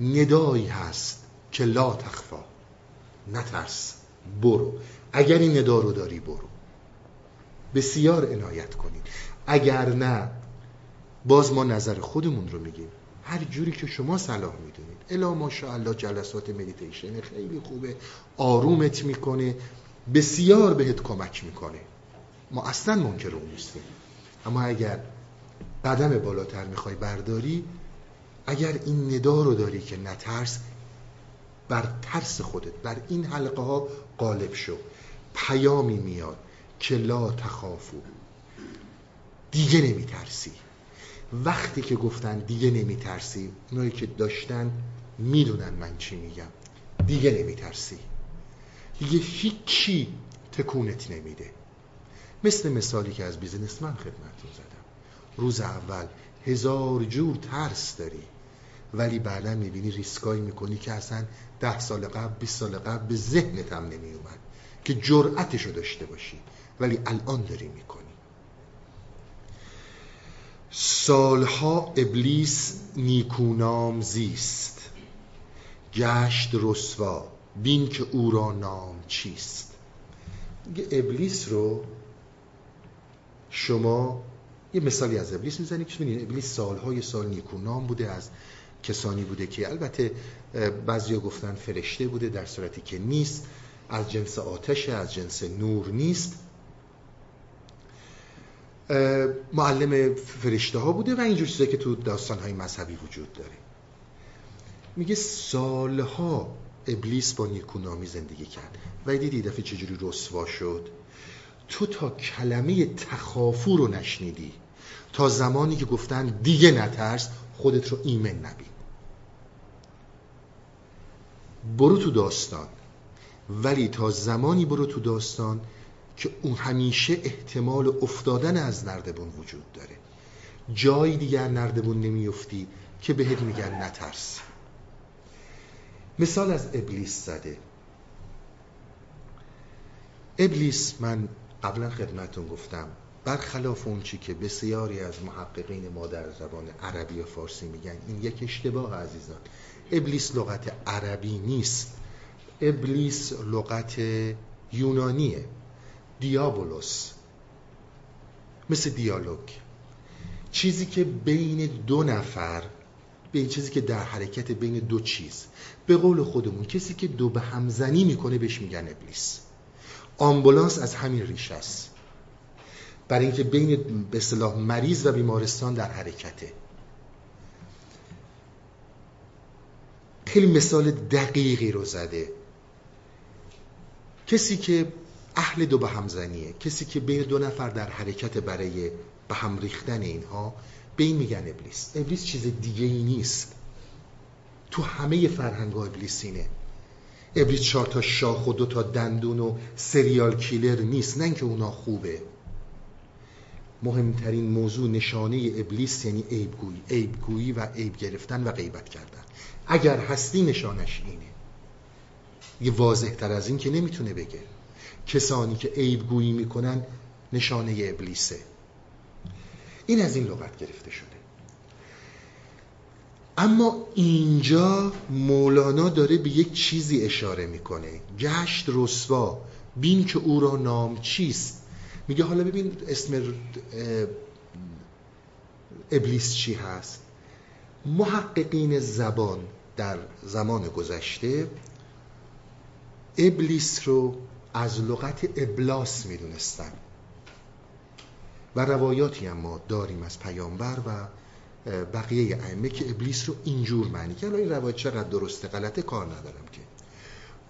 ندایی هست که لا تخفا نترس برو. اگر این ندا رو داری برو. بسیار عنایت کنید. اگر نه باز ما نظر خودمون رو میگیم. هر جوری که شما صلاح می‌دونید. الا ماشاءالله جلسات مدیتیشن خیلی خوبه. آرومت می‌کنه. بسیار بهت کمک می‌کنه. ما اصلا منکر اون نیستیم. اما اگر قدم بالاتر می‌خوای برداری اگر این ندا رو داری که نترس بر ترس خودت بر این حلقه ها قالب شو. پیامی میاد که لا تخافو. دیگه نمیترسی. وقتی که گفتن دیگه نمیترسی اونایی که داشتن می‌دونن من چی میگم. دیگه نمیترسی. دیگه هیچی تکونت نمیده. مثل مثالی که از بیزنسمن خدمتتون زدم. روز اول هزار جور ترس داری ولی بعدا می‌بینی ریسکایی می‌کنی که اصلا ده سال قبل 20 سال قبل به ذهنت هم نمیومد که جرأتشو داشته باشی. ولی الان داری می‌کنی. سالها ابلیس نیکونام زیست. گشت رسوا بین که او را نام چیست. ابلیس رو شما یه مثالی از ابلیس می‌زنید که ابلیس سالهای سال نیکونام بوده از کسانی بوده که البته بعضیا گفتن فرشته بوده در صورتی که نیست از جنس آتش از جنس نور نیست. معلم فرشته ها بوده و اینجور چیزایی که تو داستان های مذهبی وجود داره. میگه سالها ابلیس با نیکونامی زندگی کرد. و دیدی دفعه چجوری رسوا شد؟ تو تا کلمه تخافو رو نشنیدی. تا زمانی که گفتن دیگه نترس خودت رو ایمن نبین. برو تو داستان. ولی تا زمانی برو تو داستان که اون همیشه احتمال افتادن از نردبون وجود داره. جایی دیگر نردبون نمیفتی که بهت میگن نترس. مثال از ابلیس زده. ابلیس من قبلا خدمتون گفتم برخلاف اون چی که بسیاری از محققین ما در زبان عربی و فارسی میگن این یک اشتباه عزیزان. ابلیس لغت عربی نیست. ابلیس لغت یونانیه. دیابولوس. مثل دیالوگ. چیزی که بین دو نفر به این چیزی که در حرکت بین دو چیز. به قول خودمون کسی که دو به همزنی می‌کنه بهش میگن ابلیس. آمبولانس از همین ریشه است. برای اینکه بین به اصطلاح مریض و بیمارستان در حرکته. خیلی مثال دقیقی رو زده. کسی که اهل دو به همزنیه کسی که بین دو نفر در حرکت برای به هم ریختن اینها به این میگن ابلیس. ابلیس چیز دیگه ای نیست. تو همه فرهنگ ها ابلیس اینه. ابلیس چهار تا شاخ و دو تا دندون و سریال کیلر نیست. نه اینکه اونا خوبه. مهمترین موضوع نشانه ابلیس یعنی عیبگویی عیبگویی و عیب گرفتن و غیبت کردن. اگر هستی نشانش اینه. یه واضح تر از این که نمی‌تونه بگه. کسانی که عیبگویی می‌کنن نشانه ابلیسه. این از این لغت گرفته شده. اما اینجا مولانا داره به یک چیزی اشاره می‌کنه. گشت رسوا بین که او را نام چیست؟ میگه حالا ببین اسم ابلیس چی هست؟ محققین زبان در زمان گذشته ابلیس رو از لغت ابلاس می‌دونستن. و روایاتی هم ما داریم از پیامبر و بقیه ائمه که ابلیس رو اینجور معنی که این روایت چقدر درسته غلطه کار ندارم که.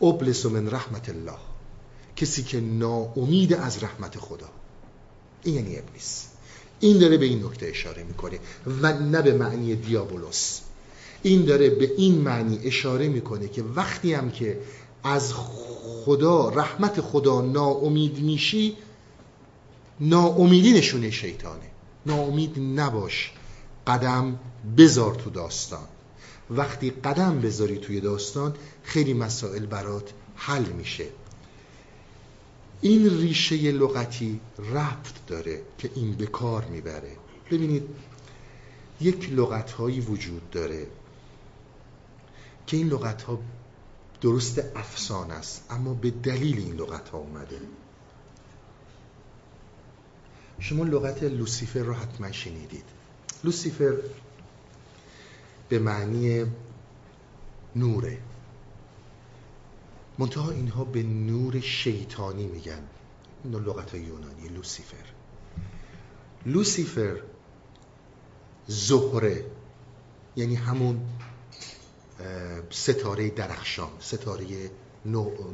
ابلس من رحمت الله. کسی که ناامید از رحمت خدا. این یعنی ابلیس. این داره به این نکته اشاره می‌کنه و نه به معنی دیابولوس. این داره به این معنی اشاره می‌کنه که وقتی هم که از خدا رحمت خدا ناامید میشی ناامیدی نشونه شیطانه. ناامید نباش قدم بذار تو داستان. وقتی قدم بذاری توی داستان خیلی مسائل برات حل میشه. این ریشه لغتی ربط داره که این به کار می‌بره. ببینید یک لغت هایی وجود داره که این لغت ها درست افسان است. اما به دلیل این لغت ها اومده. شما لغت لوسیفر رو حتما شنیدید. لوسیفر به معنی نوره. منتها اینها به نور شیطانی میگن. این لغت یونانی لوسیفر. لوسیفر زهره یعنی همون ستاره درخشان ستاره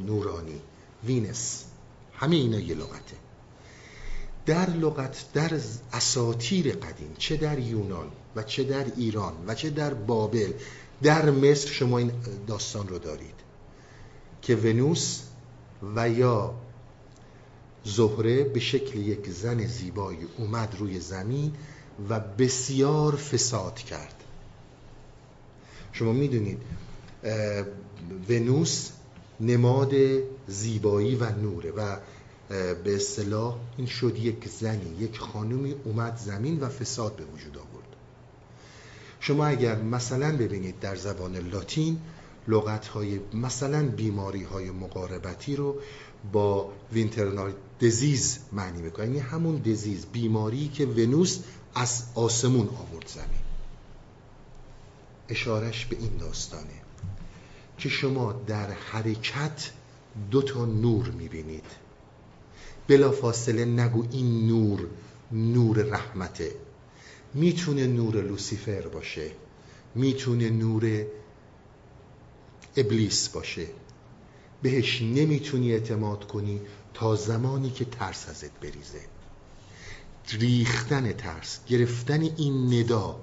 نورانی وینس. همه اینا یه لغته. در لغت در اساتیر قدیم چه در یونان و چه در ایران و چه در بابل در مصر شما این داستان رو دارید. که ونوس و یا زهره به شکل یک زن زیبایی اومد روی زمین و بسیار فساد کرد. شما می‌دونید ونوس نماد زیبایی و نوره و به اصطلاح این شد یک زنی یک خانومی اومد زمین و فساد به وجود آورد. شما اگر مثلا ببینید در زبان لاتین لغت های مثلا بیماری های مقاربتی رو با وینترنال دزیز معنی می‌کنه. یعنی همون دزیز بیماری که ونوس از آسمون آورد زمین. اشارش به این داستانه که شما در حرکت دو تا نور می‌بینید. بلا فاصله نگو این نور نور رحمته. می‌تونه نور لوسیفر باشه. می‌تونه نور ابلیس باشه. بهش نمی‌تونی اعتماد کنی تا زمانی که ترس ازت بریزه. ریختن ترس گرفتن این ندا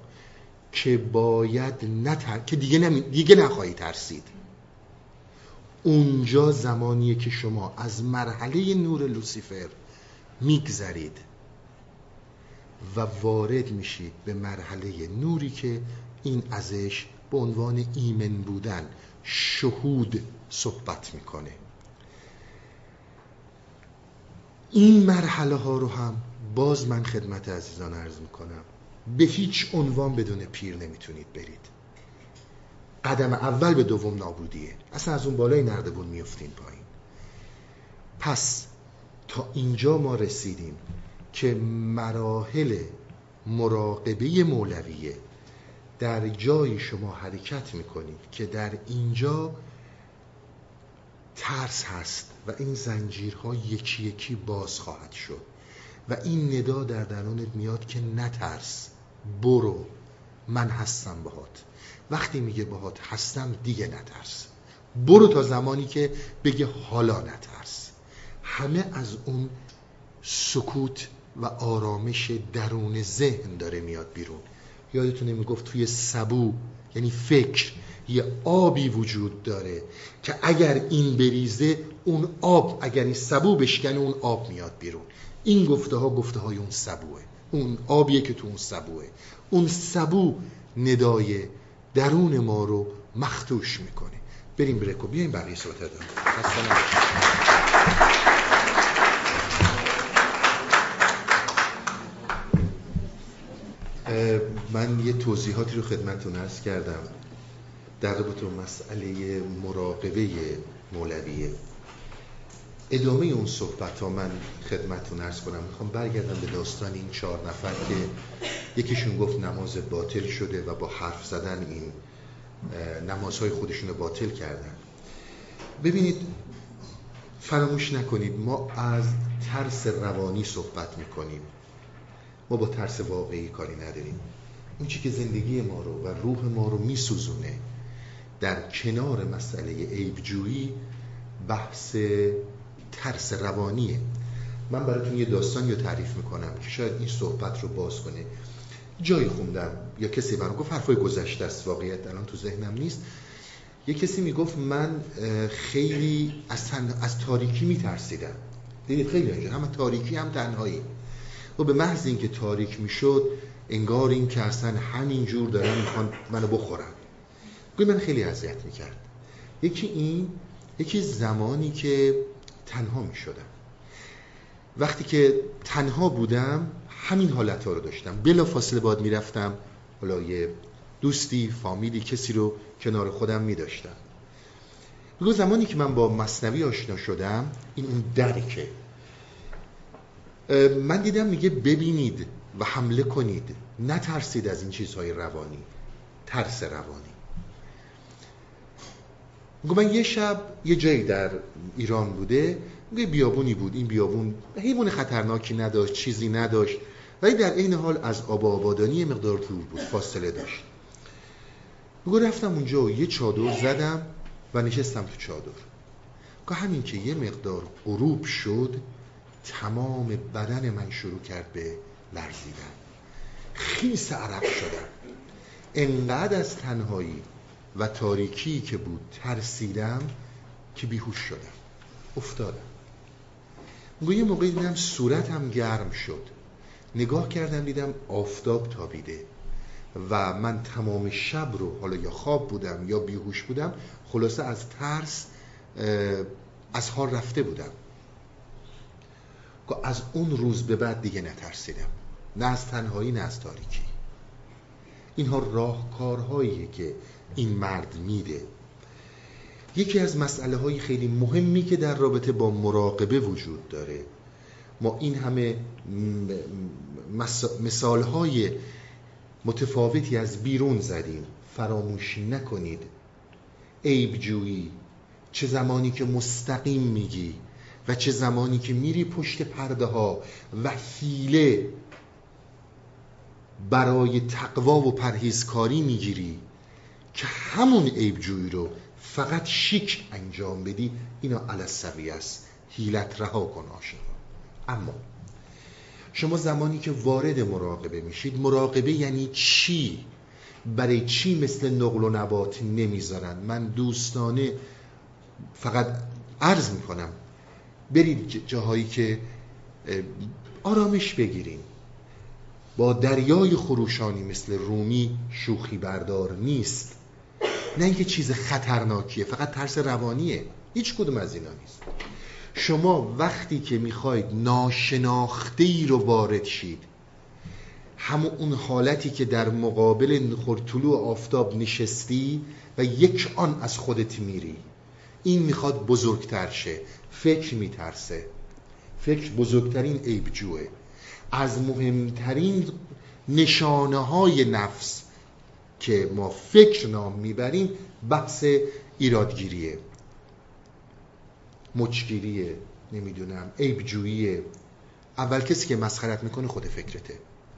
که باید نتر... که دیگه, نمی... دیگه نخواهی ترسید. اونجا زمانیه که شما از مرحله نور لوسیفر میگذرید و وارد میشید به مرحله نوری که این ازش به عنوان ایمن بودن شهود صحبت می‌کنه. این مرحله ها رو هم باز من خدمت عزیزان عرض می‌کنم. به هیچ عنوان بدون پیر نمی‌تونید برید. قدم اول به دوم نابودیه. اصلا از اون بالای نردبون میفتین پایین. پس تا اینجا ما رسیدیم که مراحل مراقبه مولویه در جایی شما حرکت می‌کنید که در اینجا ترس هست و این زنجیرها یکی یکی باز خواهد شد. و این ندا در درونت میاد که نترس برو من هستم باهات. وقتی میگه باهات هستم دیگه نترس. برو تا زمانی که بگه حالا نترس. همه از اون سکوت و آرامش درون ذهن داره میاد بیرون. یادتونه می‌گفت توی سبو یعنی فکر یه آبی وجود داره که اگر این بریزه اون آب اگر این سبو بشکنه اون آب میاد بیرون. این گفته ها گفته های اون سبوه. اون آبیه که تو اون سبوه. اون سبو ندای درون ما رو مختوش می‌کنه. بریم بریکو. بیایم بقیه صحبت دارم. من یه توضیحاتی رو خدمتتون ارز کردم. در رابطه مسئله مراقبه مولویه ادامه اون صحبت ها من خدمتتون ارز کنم. می‌خوام برگردم به داستان این چهار نفر که یکیشون گفت نماز باطل شده و با حرف زدن این نمازهای خودشون باطل کردن. ببینید فراموش نکنید ما از ترس روانی صحبت می‌کنیم. ما با ترس واقعی کاری نداریم. اون که زندگی ما رو و روح ما رو میسوزونه در کنار مسئله عیبجویی بحث ترس روانیه. من براتون یه داستان یا تعریف می‌کنم که شاید این صحبت رو باز کنه. جایی خوندم. یا کسی برام گفت حرفای گذشته است. واقعیت الان تو ذهنم نیست. یه کسی می‌گفت من خیلی از, از تاریکی میترسیدم. دیدید خیلی اینجا هم تاریکی هم تنهایی. و به محض اینکه تاریک می‌شد انگار این که اصلا همین جور دارن می‌خوان منو بخورن. گوی من خیلی اذیت می‌کرد یکی این یکی زمانی که تنها می‌شدم. وقتی که تنها بودم همین حالت ها رو داشتم. بلا فاصله باد می‌رفتم. حالا یه دوستی فامیلی کسی رو کنار خودم میداشتم. بگو زمانی که من با مصنوی آشنا شدم این اون درکه. من دیدم میگه ببینید و حمله کنید. نترسید از این چیزهای روانی. ترس روانی. میگه من یه شب یه جایی در ایران بوده. میگه بیابونی بود. این بیابون حیوان خطرناکی نداشت چیزی نداشت. ولی در این حال از آب آبادانی مقدار دور بود. فاصله داشت. میگه رفتم اونجا و یه چادر زدم و نشستم تو چادر. که همین که یه مقدار غروب شد تمام بدن من شروع کرد به لرزیدن. خیس عرق شدم. انقدر از تنهایی و تاریکی که بود ترسیدم که بیهوش شدم. افتادم. یه موقعی دیدم صورتم گرم شد. نگاه کردم دیدم آفتاب تابیده و من تمام شب رو حالا یا خواب بودم یا بیهوش بودم خلاصه از ترس از حال رفته بودم. که از اون روز به بعد دیگه نترسیدم. نه از تنهایی نه از تاریکی. اینها راهکارهاییه که این مرد میده. یکی از مسئله های خیلی مهمی که در رابطه با مراقبه وجود داره. ما این همه مثال های متفاوتی از بیرون زدیم. فراموش نکنید. عیب جویی. چه زمانی که مستقیم میگی و چه زمانی که میری پشت پرده ها و حیله برای تقوا و پرهیزکاری می‌گیری. که همون عیبجویی رو فقط شیک انجام بدی اینا على است. هیلت رها کن آشنا اما شما زمانی که وارد مراقبه میشید مراقبه یعنی چی؟ برای چی مثل نقل و نبات نمی‌ذارن؟ من دوستانه فقط عرض می‌کنم برید جاهایی که آرامش بگیرین. با دریای خروشانی مثل رومی شوخی بردار نیست. نه اینکه چیز خطرناکیه فقط ترس روانیه. هیچ کدوم از اینا نیست. شما وقتی که می‌خواید ناشناخته ای رو وارد شید همون اون حالتی که در مقابل طلوع آفتاب نشستی و یک آن از خودت میری. این می‌خواد بزرگتر شه فکر میترسه. فکر بزرگترین عیبجوه از مهمترین نشانه های نفس که ما فکر نام می‌بریم بحث ایرادگیریه. مچگیریه نمی‌دونم عیبجوییه. اول کسی که مسخرت می‌کنه خود فکرته.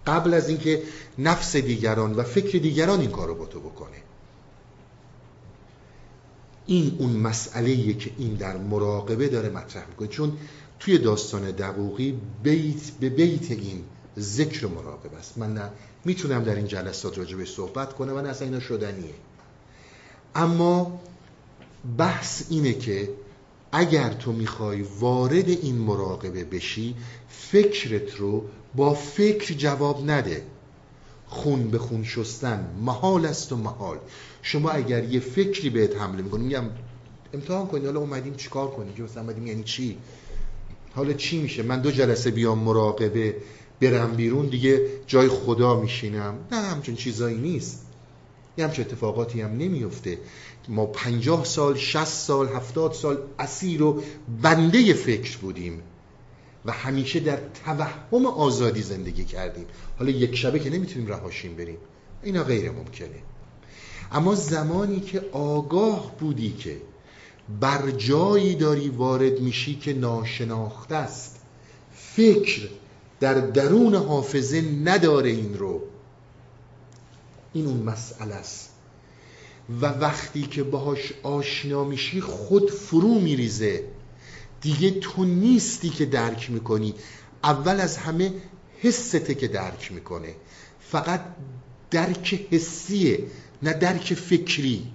قبل از اینکه نفس دیگران و فکر دیگران این کارو با تو بکنه. این اون مسئله که این در مراقبه داره مطرح می‌کنه. چون توی داستان دقوقی بیت به بیت این ذکر مراقبه است. من نه می‌تونم در این جلسات راجع به صحبت کنم نه اصلا اینا شدنیه. اما بحث اینه که اگر تو می‌خوای وارد این مراقبه بشی فکرت رو با فکر جواب نده. خون به خون شستن محال است و محال. شما اگر یه فکری بهت حمله می‌کنی میگم امتحان کنی حالا اومدیم چیکار کنی که مثلا اومدیم یعنی چی؟ حالا چی میشه؟ من دو جلسه بیام مراقبه برم بیرون دیگه جای خدا میشینم. نه همچون چیزایی نیست. یه همچون اتفاقاتی هم نمیفته. ما پنجاه سال شست سال هفتاد سال اسیر و بنده فکر بودیم و همیشه در توهم آزادی زندگی کردیم. حالا یک شبه که نمی‌تونیم رهاشیم بریم. اینا غیر ممکنه. اما زمانی که آگاه بودی که بر جایی داری وارد میشی که ناشناخته است فکر در درون حافظه نداره این رو. این اون مسئله است. و وقتی که باهاش آشنا میشی خود فرو میریزه. دیگه تو نیستی که درک می‌کنی. اول از همه حسته که درک می‌کنه. فقط درک حسیه نه درک فکری.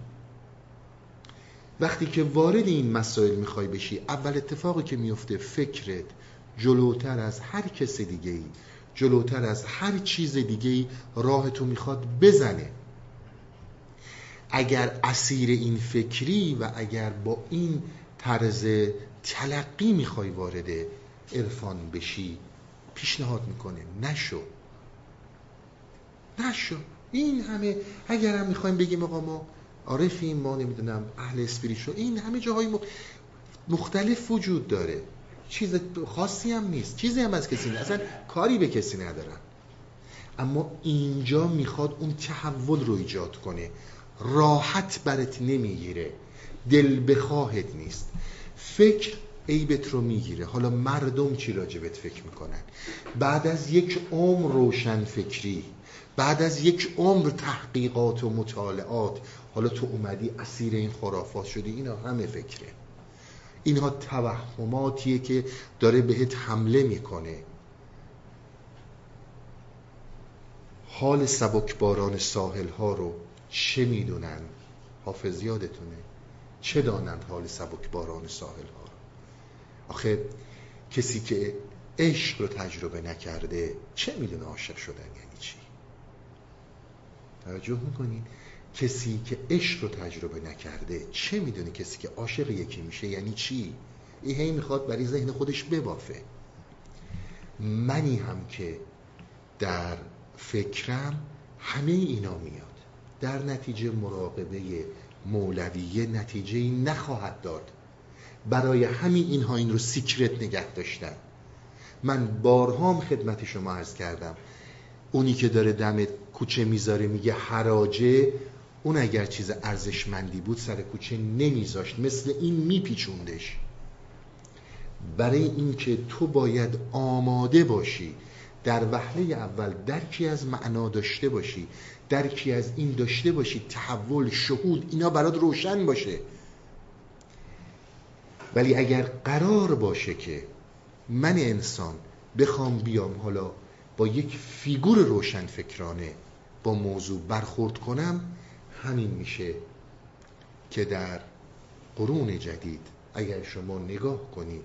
وقتی که وارد این مسائل می‌خوای بشی اول اتفاقی که میفته فکرت. جلوتر از هر کس دیگه ای جلوتر از هر چیز دیگه ای راه تو می‌خواد بزنه. اگر اسیر این فکری و اگر با این طرز تلقی می‌خوای وارد عرفان بشی پیشنهاد می‌کنه. نشو. نشو. این همه اگر هم می‌خوایم بگیم آقا ما عارفیم ما نمی‌دونم اهل اسپریشو این همه جاهای مختلف وجود داره. چیز خاصی هم نیست. چیزی هم از کسی نیست اصلا کاری به کسی ندارن. اما اینجا می‌خواد اون تحول رو ایجاد کنه. راحت برت نمی‌گیره. دل بخواهت نیست. فکر عیبت رو می‌گیره. حالا مردم چی راجبت فکر می‌کنن؟ بعد از یک عمر روشن فکری بعد از یک عمر تحقیقات و مطالعات حالا تو اومدی اسیر این خرافات شدی اینا همه فکره. اینها توهماتیه که داره بهت حمله می‌کنه. حال سبکباران ساحل ها رو چه می‌دونن؟ حافظ یادتونه؟ چه دانند حال سبکباران ساحل ها آخه کسی که عشق رو تجربه نکرده چه می‌دونه عاشق شدن یعنی چی؟ توجه می‌کنین کسی که عشق رو تجربه نکرده چه می‌دونه کسی که عاشق یکی میشه؟ یعنی چی؟ این هی می‌خواد برای ذهن خودش ببافه. منی هم که در فکرم همه اینا میاد. در نتیجه مراقبه مولویه نتیجه نخواهد داد. برای همین اینها این رو سیکرت نگه داشتن. من بارهام خدمت شما عرض کردم. اونی که داره دم کوچه می‌ذاره میگه حراجه اون اگر چیز ارزشمندی بود سر کوچه نمیذاشت. مثل این میپیچوندش. برای اینکه تو باید آماده باشی. در وهله اول درکی از معنا داشته باشی. درکی از این داشته باشی. تحول شهود اینا برات روشن باشه. ولی اگر قرار باشه که من انسان بخوام بیام حالا با یک فیگور روشن فکرانه با موضوع برخورد کنم همین میشه که در قرون جدید اگر شما نگاه کنید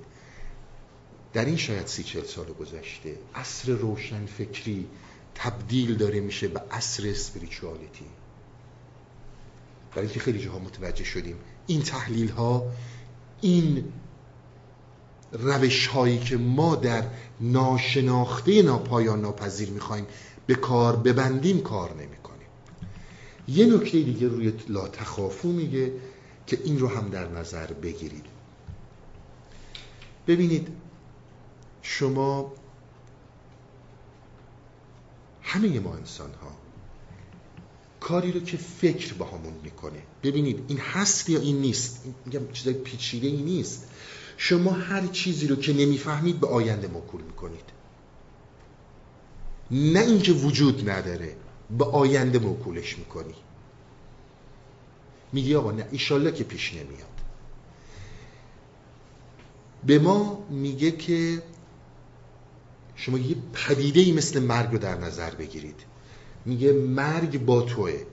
در این شاید سی چل سال گذشته عصر روشن فکری تبدیل داره میشه به عصر اسپریچوالیتی برای اینکه خیلی جاها متوجه شدیم این تحلیل ها این روش هایی که ما در ناشناخته ناپایان ناپذیر می‌خوایم به کار ببندیم کار نمی‌کنیم یه نکته دیگه روی لا تخافو میگه که این رو هم در نظر بگیرید. ببینید شما همه ما انسان ها کاری رو که فکر با همون می‌کنه. ببینید این هست یا این نیست؟ میگم چیزای پیچیده ای نیست. شما هر چیزی رو که نمی‌فهمید به آینده موکول می‌کنید. نه اینکه وجود نداره. به آینده موکولش می‌کنی. میگی آقا نه ایشالله که پیش نمیاد. به ما میگه که شما یه پدیده مثل مرگ رو در نظر بگیرید. میگه مرگ با توه.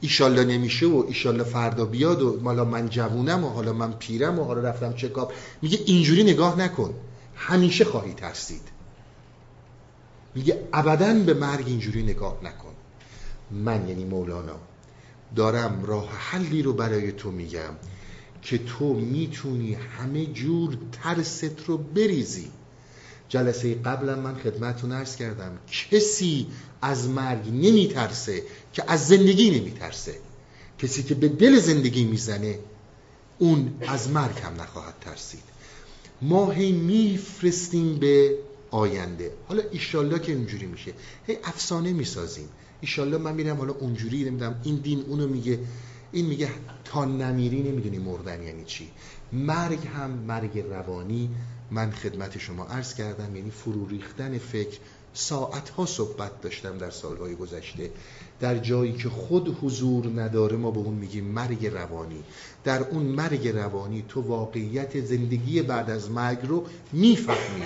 ایشالله نمیشه و ایشالله فردا بیاد و مالا من جوونم و حالا من پیرم و حالا رفتم چکاب میگه اینجوری نگاه نکن. همیشه خواهی ترسید. میگه ابدا به مرگ اینجوری نگاه نکن. من یعنی مولانا دارم راه حلی رو برای تو میگم که تو می‌تونی همه جور ترست رو بریزی. جلسه قبلم من خدمتتون عرض کردم. کسی از مرگ نمیترسه که از زندگی نمیترسه. کسی که به دل زندگی می‌زنه اون از مرگ هم نخواهد ترسید. ما هی میفرستیم به آینده. حالا ایشالله که اینجوری میشه. هی افسانه می‌سازیم. ایشالله من میرم حالا اونجوری نمیدم این دین اونو میگه این میگه تا نمیری نمی‌دونی مردن یعنی چی. مرگ هم مرگ روانی. من خدمت شما عرض کردم یعنی فرو ریختن فکر. ساعتها صحبت داشتم در سالهای گذشته. در جایی که خود حضور نداره ما به اون میگیم مرگ روانی. در اون مرگ روانی تو واقعیت زندگی بعد از مرگ رو می‌فهمی.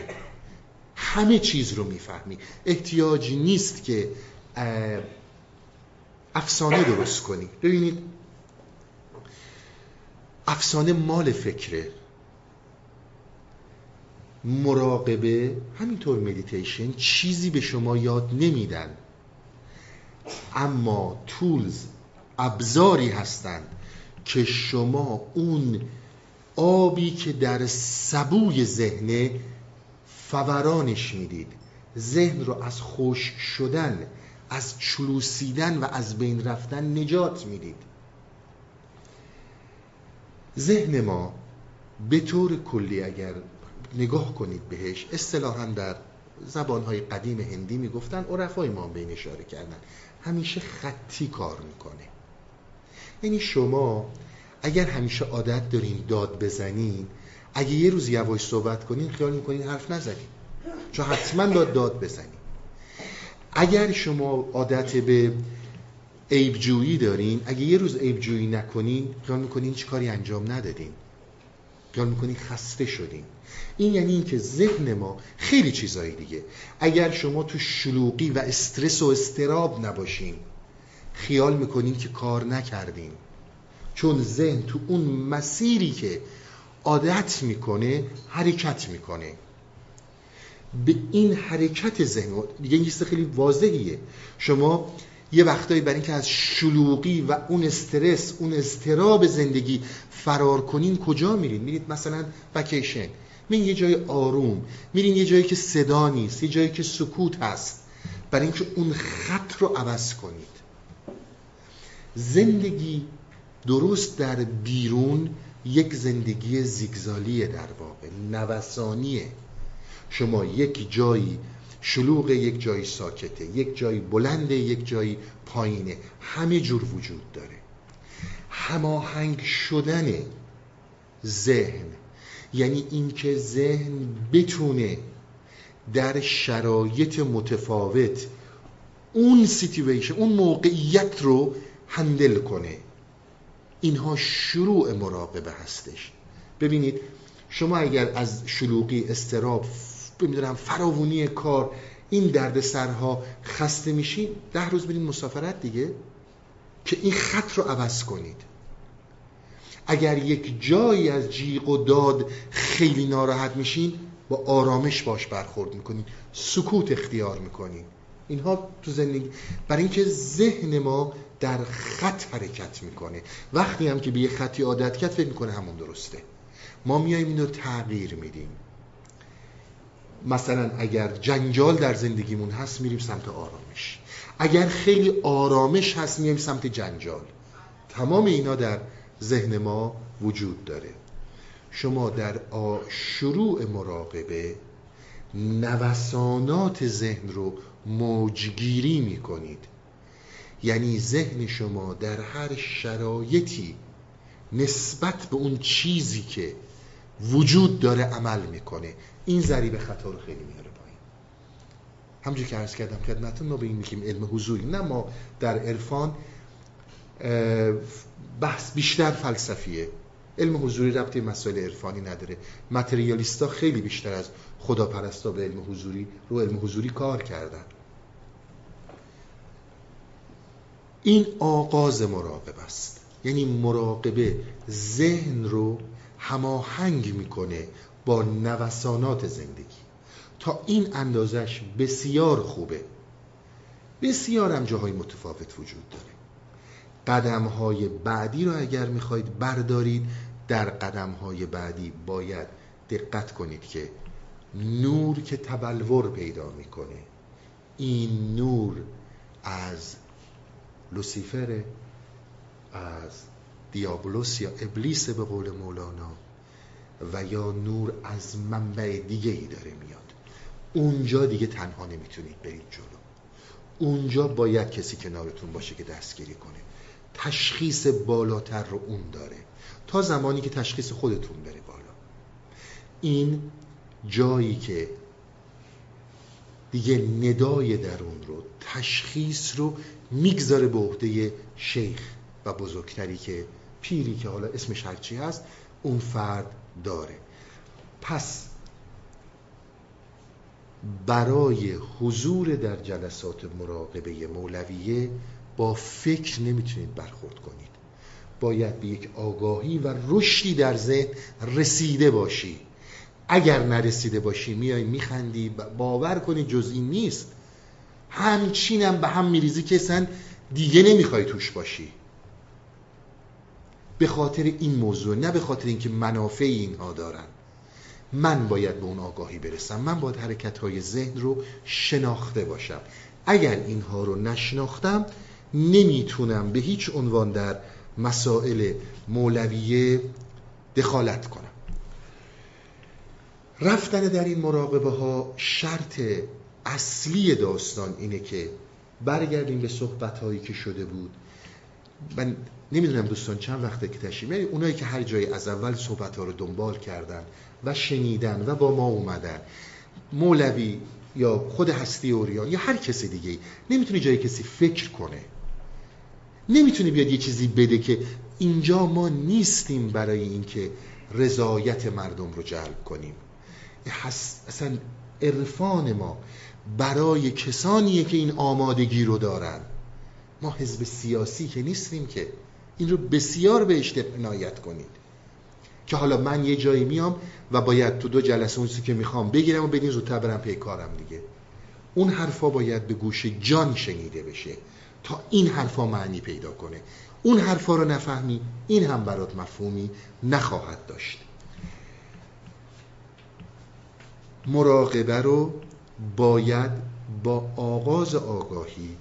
همه چیز رو می‌فهمی. احتیاجی نیست که افسانه درست کنی. ببینید افسانه مال فکره. مراقبه همینطور مدیتیشن چیزی به شما یاد نمیدن. اما تولز ابزاری هستند که شما اون آبی که در سبوی ذهنه فورانش می‌دید. ذهن رو از خوش شدن از چلوسیدن و از بین رفتن نجات می‌دید. ذهن ما به طور کلی اگر نگاه کنید بهش اصطلاحا در زبانهای قدیم هندی می‌گفتن عرفای ما بین اشاره کردن. همیشه خطی کار می‌کنه. یعنی شما اگر همیشه عادت دارین داد بزنین اگه یه روز یواش صحبت کنین خیال می‌کنین حرف نزنین. چون حتما داد داد بزنین. اگر شما عادت به عیبجویی دارین اگه یه روز عیبجویی نکنین خیال می‌کنین هیچ کاری انجام ندادین. خیال می‌کنین خسته شدین. این یعنی اینکه ذهن ما خیلی چیزایی دیگه. اگر شما تو شلوغی و استرس و استراب نباشین خیال می‌کنین که کار نکردین. چون ذهن تو اون مسیری که عادت می‌کنه حرکت می‌کنه. به این حرکت ذهن. دیگه این خیلی واضحیه. شما یه وقتایی برای اینکه از شلوغی و اون استرس اون استراب زندگی فرار کنین کجا میرین؟ میرید مثلا وکیشن میرین یه جای آروم. میرین یه جایی که صدا نیست یه جایی که سکوت هست. برای اینکه اون خط رو عوض کنید. زندگی درست در بیرون یک زندگی زیگزالیه در واقع. نوسانیه. شما یک جایی شلوغ یک جایی ساکته یک جایی بلنده یک جایی پایینه همه جور وجود داره. هماهنگ شدن ذهن یعنی اینکه ذهن بتونه در شرایط متفاوت اون situation اون موقعیت رو handle کنه. اینها شروع مراقبه هستش. ببینید شما اگر از شلوغی اضطراب می‌دونم فراوونی کار این دردسرها خسته میشین ده روز برین مسافرت دیگه که این خط رو عوض کنید. اگر یک جایی از جیغ و داد خیلی ناراحت میشین با آرامش باش برخورد می‌کنین سکوت اختیار می‌کنین. اینها تو زندگی برای اینکه ذهن ما در خط حرکت می‌کنه. وقتی هم که به یه خطی عادت کرد فکر می‌کنه همون درسته. ما میایم اینو تغییر میدیم. مثلا اگر جنجال در زندگیمون هست میریم سمت آرامش. اگر خیلی آرامش هست میایم سمت جنجال. تمام اینا در ذهن ما وجود داره. شما در شروع مراقبه نوسانات ذهن رو موجگیری می‌کنید. یعنی ذهن شما در هر شرایطی نسبت به اون چیزی که وجود داره عمل می‌کنه. این ذریب خطا رو خیلی میاره پایین. همجور که عرض کردم خدمتتون ما به این میگیم علم حضوری نه ما در عرفان بحث بیشتر فلسفیه. علم حضوری ربطی مسائل عرفانی نداره. متریالیستا خیلی بیشتر از خداپرستا به علم حضوری رو علم حضوری کار کردن. این آغاز مراقبه است. یعنی مراقبه ذهن رو هماهنگ می‌کنه. با نوسانات زندگی. تا این اندازش بسیار خوبه. بسیار هم جاهای متفاوت وجود داره. قدم های بعدی رو اگر می‌خواید بردارید در قدم های بعدی باید دقت کنید که نور که تبلور پیدا می‌کنه این نور از لوسیفر از دیابلوس یا ابلیس به قول مولانا و یا نور از منبع دیگه ای داره میاد. اونجا دیگه تنها نمی‌تونید برید جلو. اونجا باید کسی کنارتون باشه که دستگیری کنه. تشخیص بالاتر رو اون داره. تا زمانی که تشخیص خودتون بره بالا. این جایی که دیگه ندای درون رو تشخیص رو می‌گذاره به عهده شیخ و بزرگتری که پیری که حالا اسمش هرچی هست اون فرد داره. پس برای حضور در جلسات مراقبه مولویه با فکر نمی‌تونید برخورد کنید. باید به یک آگاهی و رشدی در ذهن رسیده باشی. اگر نرسیده باشی میای میخندی باور کنی جز این نیست. همچینم به هم میریزی که اصلا دیگه نمی‌خوای توش باشی. به خاطر این موضوع نه به خاطر اینکه منافع اینها دارن. من باید به اون آگاهی برسم. من باید حرکت های ذهن رو شناخته باشم. اگر اینها رو نشناختم نمی‌تونم به هیچ عنوان در مسائل مولویه دخالت کنم. رفتن در این مراقبه ها شرط اصلی داستان اینه که برگردیم به صحبت هایی که شده بود. من نمی‌دونم دوستان چند وقته که تشریف یعنی اونایی که هر جایی از اول صحبت ها رو دنبال کردن و شنیدن و با ما اومدن. مولوی یا خود هستی یا هر کسی دیگه نمی‌تونه جای کسی فکر کنه. نمی‌تونه بیاد یه چیزی بده که اینجا ما نیستیم برای اینکه رضایت مردم رو جلب کنیم. اصلا عرفان ما برای کسانیه که این آمادگی رو دارن. ما حزب سیاسی که نیستیم که این رو بسیار بهش عنایت کنید. که حالا من یه جایی میام و باید تو دو جلسه اون که می‌خوام بگیرم و بدین زودتر برم پی کارم دیگه. اون حرفا باید به گوش جان شنیده بشه تا این حرفا معنی پیدا کنه. اون حرفا رو نفهمی این هم برات مفهومی نخواهد داشت. مراقبه رو باید با آغاز آگاهی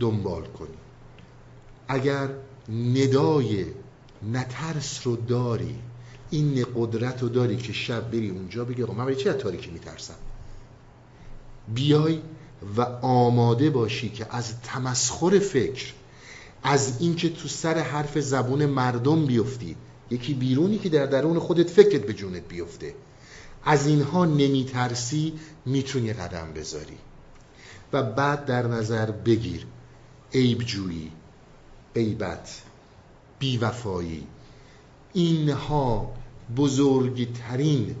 دنبال کنی. اگر ندای نترس رو داری این قدرت رو داری که شب بری اونجا بگی من برای چی از تاریکی میترسم؟ بیای و آماده باشی که از تمسخر فکر از اینکه تو سر حرف زبون مردم بیفتی. یکی بیرونی که در درون خودت فکرت به جونت بیفته. از اینها نمیترسی می‌تونی قدم بذاری. و بعد در نظر بگیر عیب جویی غیبت بیوفایی. اینها بزرگترین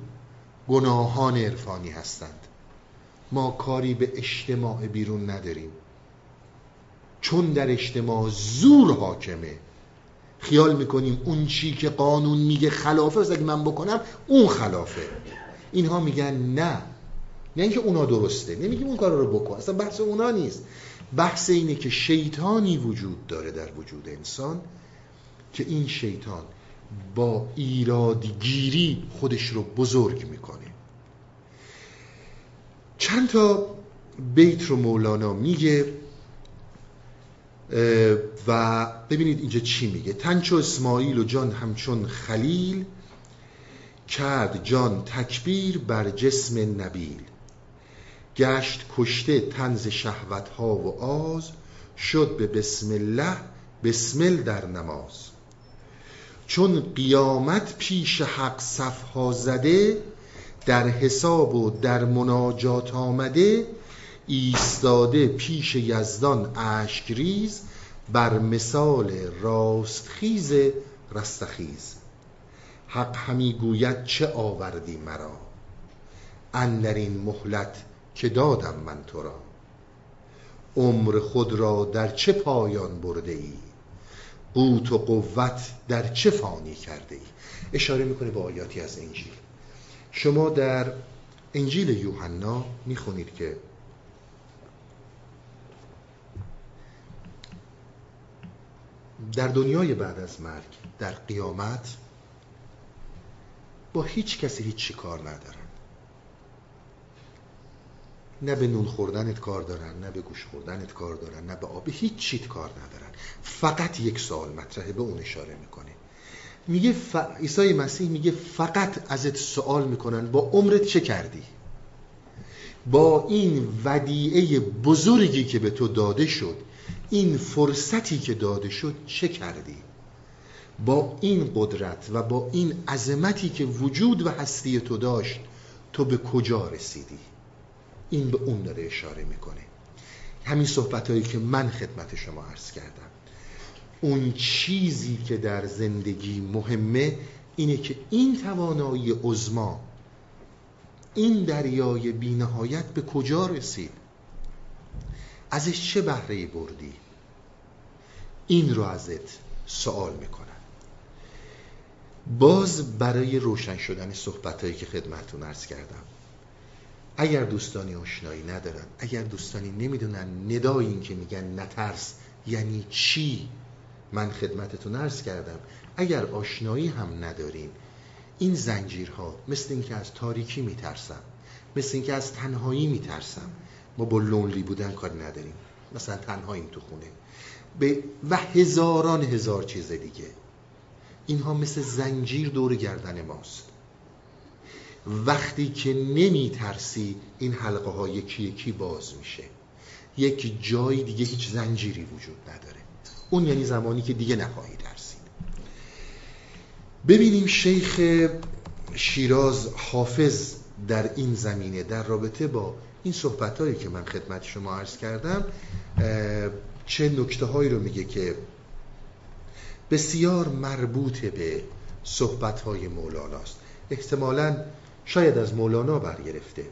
گناهان عرفانی هستند. ما کاری به اجتماع بیرون نداریم. چون در اجتماع زور حاکمه خیال می‌کنیم اون چی که قانون میگه خلافه از اگه من بکنم اون خلافه. اینها میگن نه. نه اینکه اونا درسته نمیگیم اون کار رو بکن اصلا بحث اونا نیست. بحث اینه که شیطانی وجود داره در وجود انسان که این شیطان با ایرادگیری خودش رو بزرگ می‌کنه. چند تا بیت رو مولانا میگه و ببینید اینجا چی میگه. تنچو اسماعیل و جان همچون خلیل کرد جان تکبیر بر جسم نبیل. گشت کشته تنز شهوت ها و آز شد به بسم الله بسمل در نماز. چون قیامت پیش حق صفها زده در حساب و در مناجات آمده ایستاده پیش یزدان اشکریز بر مثال راستخیز رستخیز. حق همی گوید چه آوردی مرا؟ اندر این مهلت که دادم من تو را. عمر خود را در چه پایان برده ای؟ قوت و قوت در چه فانی کرده ای؟ اشاره می‌کنه به آیاتی از انجیل. شما در انجیل یوحنا می‌خونید که در دنیای بعد از مرگ در قیامت با هیچ کسی هیچ کار ندارن نه به نون خوردنت کار دارن نه به گوش خوردنت کار دارن نه به آب هیچ چیت کار ندارن. فقط یک سوال مطرحه به اون اشاره می‌کنه. میگه ف... عیسی مسیح میگه فقط ازت سوال می‌کنن با عمرت چه کردی؟ با این ودیعه بزرگی که به تو داده شد این فرصتی که داده شد چه کردی؟ با این قدرت و با این عظمتی که وجود و هستی تو داشت تو به کجا رسیدی؟ این به اون داره اشاره می‌کنه. همین صحبت هایی که من خدمت شما عرض کردم. اون چیزی که در زندگی مهمه اینه که این توانایی عزما این دریای بینهایت به کجا رسید؟ ازش چه بهره بردی؟ این رو ازت سوال می‌کنم. باز برای روشن شدن صحبت هایی که خدمتون ارز کردم اگر دوستانی آشنایی ندارن اگر دوستانی نمی‌دونن ندای این که میگن نترس یعنی چی من خدمتتون ارز کردم اگر آشنایی هم ندارین این زنجیرها مثل اینکه از تاریکی میترسم مثل اینکه از تنهایی میترسم ما با لونلی بودن کار نداریم. مثلا تنهاییم تو خونه. به و هزاران هزار چیز دیگه. اینها مثل زنجیر دور گردن ماست. وقتی که نمی ترسی این حلقه ها یکی یکی باز میشه. یک جای دیگه هیچ زنجیری وجود نداره. اون یعنی زمانی که دیگه نخواهی ترسید. ببینیم شیخ شیراز حافظ در این زمینه در رابطه با این صحبت هایی که من خدمت شما عرض کردم چه نکته هایی رو میگه که بسیار مربوط به صحبت های مولاناست احتمالا شاید از مولانا برگرفته.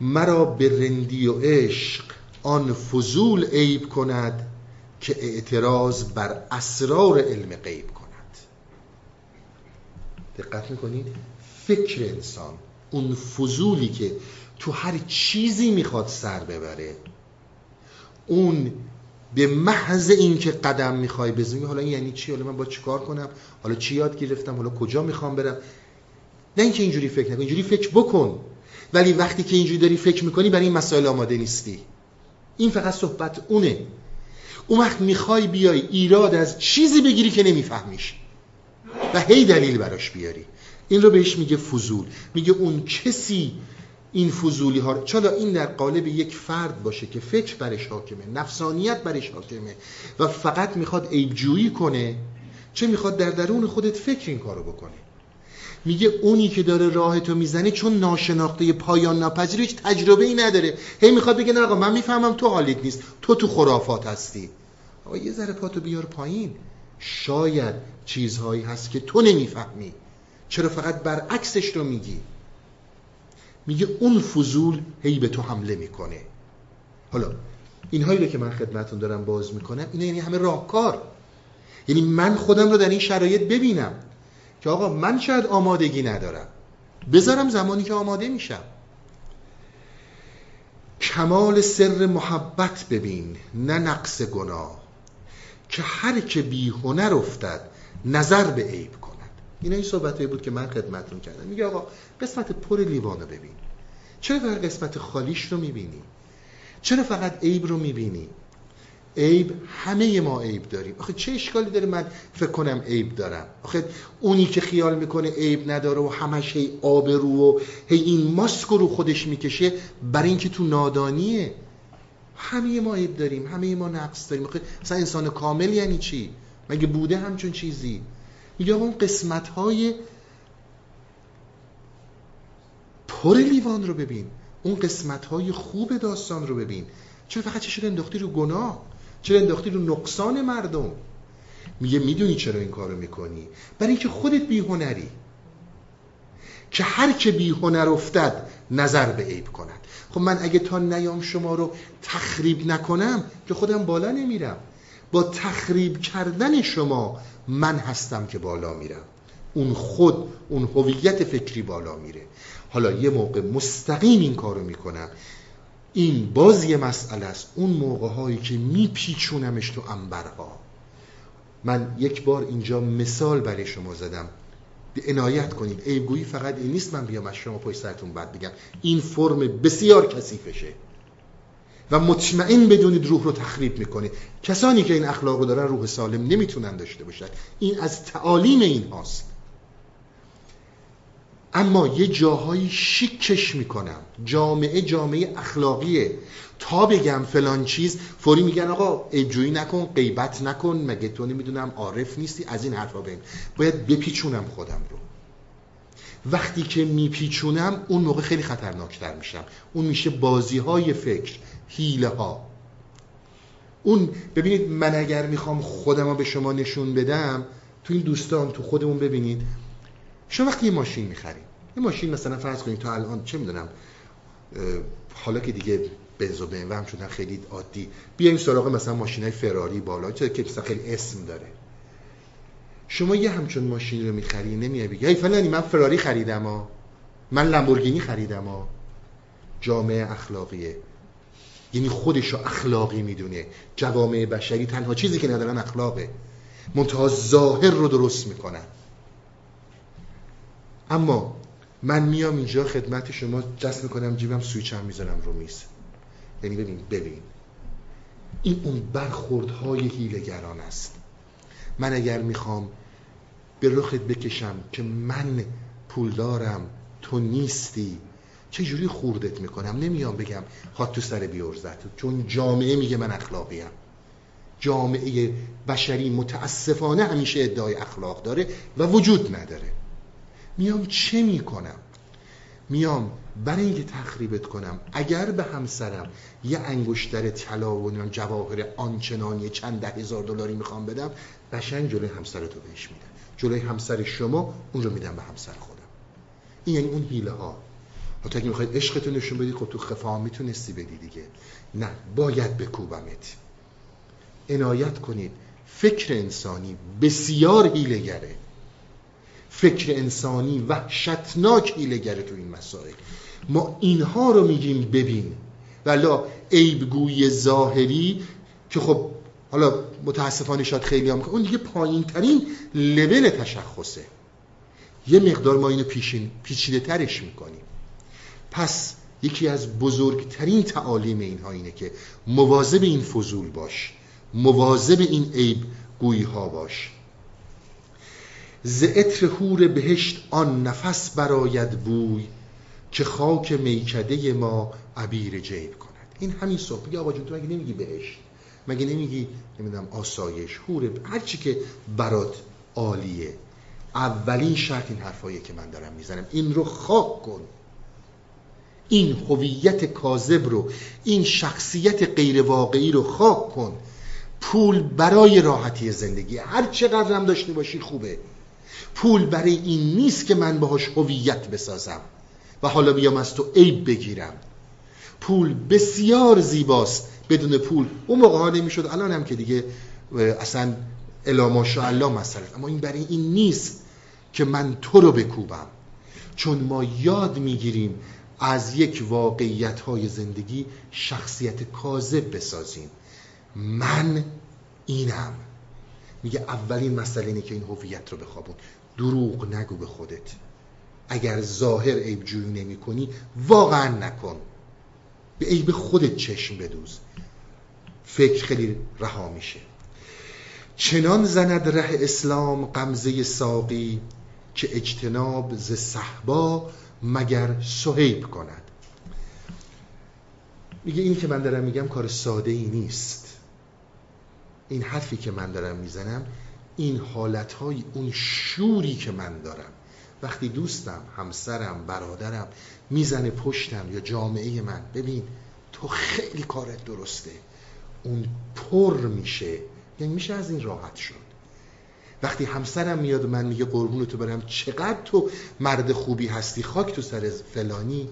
مرا به رندی و عشق آن فضول عیب کند که اعتراض بر اسرار علم غیب کند. دقت می‌کنید؟ فکر انسان اون فضولی که تو هر چیزی می‌خواد سر ببره اون به محض اینکه قدم می‌خوای بزنی حالا این یعنی چی؟ حالا من با چیکار کنم؟ حالا چی یاد گرفتم؟ حالا کجا می‌خوام برم؟ نه اینکه اینجوری فکر نکن اینجوری فکر بکن. ولی وقتی که اینجوری داری فکر می‌کنی برای این مسائل آماده نیستی. این فقط صحبت اونه. اون وقت می‌خوای بیای ایراد از چیزی بگیری که نمیفهمیش. و هی دلیل براش بیاری. این رو بهش میگه فضول. میگه اون کسی این فضولی ها چرا این در قالب یک فرد باشه که فکر برش حاکمه نفسانیت برش حاکمه و فقط می‌خواد عیبجویی کنه چه می‌خواد در درون خودت فکر این کارو بکنه. میگه اونی که داره راه تو می‌زنه چون ناشناخته پایان ناپذیر هیچ تجربه ای نداره. هی می‌خواد بگه نه آقا من می‌فهمم تو حالیت نیست. تو تو خرافات هستی. آقا یه ذره پاتو بیار پایین. شاید چیزهایی هست که تو نمی‌فهمی. چرا فقط برعکسش رو میگی؟ میگه اون فضول هی به تو حمله می‌کنه. حالا اینهایی رو که من خدمتون دارم باز می‌کنم اینا یعنی همه راهکار. یعنی من خودم رو در این شرایط ببینم. که آقا من شاید آمادگی ندارم. بذارم زمانی که آماده میشم. کمال سر محبت ببین نه نقص گناه. که هر که بی هنر افتد نظر به عیب کند. این این صحبت بود که من خدمتون کردم. میگه آقا قسمت پر لیوانو ببین. چرا فقط قسمت خالیش رو می‌بینی؟ چرا فقط عیب رو می‌بینی؟ عیب همه ما عیب داریم. آخه چه اشکالی داره من فکر کنم عیب دارم؟ آخه اونی که خیال می‌کنه عیب نداره و همش هی آب رو و هی این ماسک رو خودش می‌کشه برای اینکه تو نادانیه. همه ما عیب داریم همه ما نقص داریم. آخه مثلا انسان کامل یعنی چی؟ مگه بوده همچون چیزی؟ میگه اون قسمت های پر لیوان رو ببین. اون قسمت های خوب داستان رو ببین. چرا فقط چه انداختی رو گناه؟ چرا انداختی رو نقصان مردم؟ میگه می‌دونی چرا این کارو می‌کنی؟ برای اینکه خودت بیهنری. که هر که بیهنر افتد نظر به عیب کند. خب من اگه تا نیام شما رو تخریب نکنم که خودم بالا نمیرم. با تخریب کردن شما من هستم که بالا میرم. اون خود اون هویت فکری بالا میره. حالا یه موقع مستقیم این کارو می‌کنم. این باز یه مسئله است. اون موقع هایی که میپیچونمش تو انبرها. من یک بار اینجا مثال برای شما زدم. عنایت کنید عیبگویی فقط این نیست من بیام از شما پای سرتون بعد بگم. این فرم بسیار کثیفشه. و مطمئن بدونید روح رو تخریب می‌کنه. کسانی که این اخلاق رو دارن روح سالم نمی‌تونن داشته باشن. این از تعالیم این هاست اما یه جاهایی شیکش می‌کنم. جامعه جامعه اخلاقیه. تا بگم فلان چیز فوری میگن آقا ایجویی نکن غیبت نکن مگه تو نمی‌دونم عارف نیستی؟ از این حرفا بین. باید بپیچونم خودم رو. وقتی که میپیچونم اون موقع خیلی خطرناکتر میشم. اون میشه بازی های فکر هیله ها اون ببینید من اگر می‌خوام خودم رو به شما نشون بدم تو این دوستان تو خودمون ببینید شما وقتی یه ماشین می‌خرید یه ماشین مثلا فرض کنید تا الان چه می‌دونم حالا که دیگه بنز و بنو هم شدن خیلی عادی بیایم سراغ مثلا ماشین های فراری بالا چه که مثلا خیلی اسم داره. شما یه همچون ماشین رو می‌خری نمیای بگی ای فلانی من فراری خریدم ها من لامبورگینی خریدم ها جامعه اخلاقیه. یعنی خودشو اخلاقی می‌دونه. جوامع بشری تنها چیزی که ندارن اخلاقه. منتها ظاهر رو درست می‌کنن. اما من میام اینجا خدمت شما دست می‌کنم جیبم سویچم می‌ذارم رو میز. یعنی ببین ببین. این اون برخوردهای هیلگران است. من اگر می‌خوام به رخت بکشم که من پول دارم تو نیستی چه جوری خوردت می‌کنم؟ نمیام بگم خاط تو سر بیورزت چون جامعه میگه من اخلاقیم. جامعه بشری متاسفانه همیشه ادعای اخلاق داره و وجود نداره. میام چه می‌کنم؟ میام برای اینکه تخریبت کنم. اگر به همسرم یه انگشتر طلا و جواهر آنچنانی چند ده هزار دلاری می‌خوام بدم قشنگ جلوی همسر تو بهش میدم. جلوی همسر شما اون رو میدم به همسر خودم. این یعنی اون حیله ها حتی اگه می‌خواید عشقتون نشون بدی خب تو خفا می‌تونستی بدی دیگه. نه باید بکوبمت. عنایت کنید. فکر انسانی بسیار هیلگره فکر انسانی وحشتناک هیلگره تو این مسائل. ما اینها رو میگیم ببین. ولا عیبگوی ظاهری که خب حالا متاسفانه شاید خیلی هم اون دیگه پایین ترین لول تشخصه. یه مقدار ما اینو پیشین پیچیده ترش می‌کنیم. پس یکی از بزرگترین تعالیم اینها اینه که مواظب این فضول باش. مواظب این عیب گویی ها باش. ز عطر حور بهشت آن نفس براید بوی که خاک میکده ما عبیر جیب کند. این همین صحبت میگه آقا جون تو مگه نمیگی بهشت؟ مگه نمیگی نمی‌دونم آسایش حور هر چی که برات عالیه. اولین شرط این حرفایی که من دارم می‌زنم. این رو خاک کن. این هویت کاذب رو این شخصیت غیر واقعی رو خاک کن. پول برای راحتی زندگی. هر چقدر هم داشته باشی خوبه. پول برای این نیست که من باهاش هویت بسازم و حالا بیام از تو عیب بگیرم. پول بسیار زیباست بدون پول. اون موقع ها نمی‌شد الان هم که دیگه اصلا الا ماشاءالله مسئله. اما این برای این نیست که من تو رو بکوبم. چون ما یاد می‌گیریم از یک واقعیت های زندگی شخصیت کاذب بسازیم. من اینم. میگه اولین مسئله اینه که این هویت رو بخوابون. دروغ نگو به خودت. اگر ظاهر عیب جویی نمی کنی واقعا نکن. به عیب خودت چشم بدوز. فکر خیلی رها میشه. چنان زند ره اسلام قمزه ساقی که اجتناب ز صحبا مگر صحیب کند. میگه این که من دارم میگم کار ساده ای نیست. این حرفی که من دارم می‌زنم این حالتهای اون شوری که من دارم. وقتی دوستم همسرم برادرم می‌زنه پشتم یا جامعه من ببین تو خیلی کارت درسته. اون پر میشه. یعنی میشه از این راحت شد. وقتی همسرم میاد من میگه قربون تو برم چقدر تو مرد خوبی هستی خاک تو سر فلانی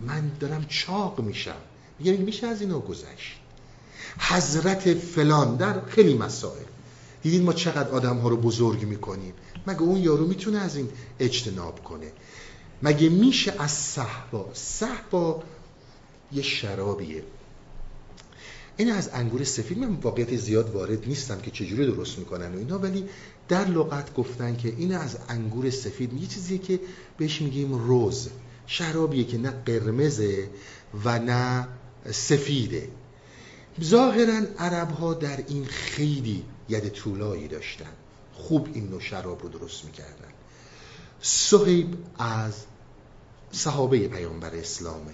من دارم چاق میشم. میگه میشه از اینو گذشت. حضرت فلان در خیلی مسائل. دیدین ما چقدر آدم ها رو بزرگ می‌کنیم. مگه اون یارو می‌تونه از این اجتناب کنه؟ مگه میشه از صحبا؟ صحبا یه شرابیه. این از انگور سفید. من واقعیت زیاد وارد نیستم که چجوری درست می‌کنن و اینا ولی در لغت گفتن که این از انگور سفید یه چیزیه که بهش میگیم روز. شرابیه که نه قرمزه و نه سفیده. ظاهرا عرب ها در این خیلی ید طولایی داشتن. خوب این نوع شراب رو درست می‌کردن. صحیب از صحابه پیامبر اسلامه.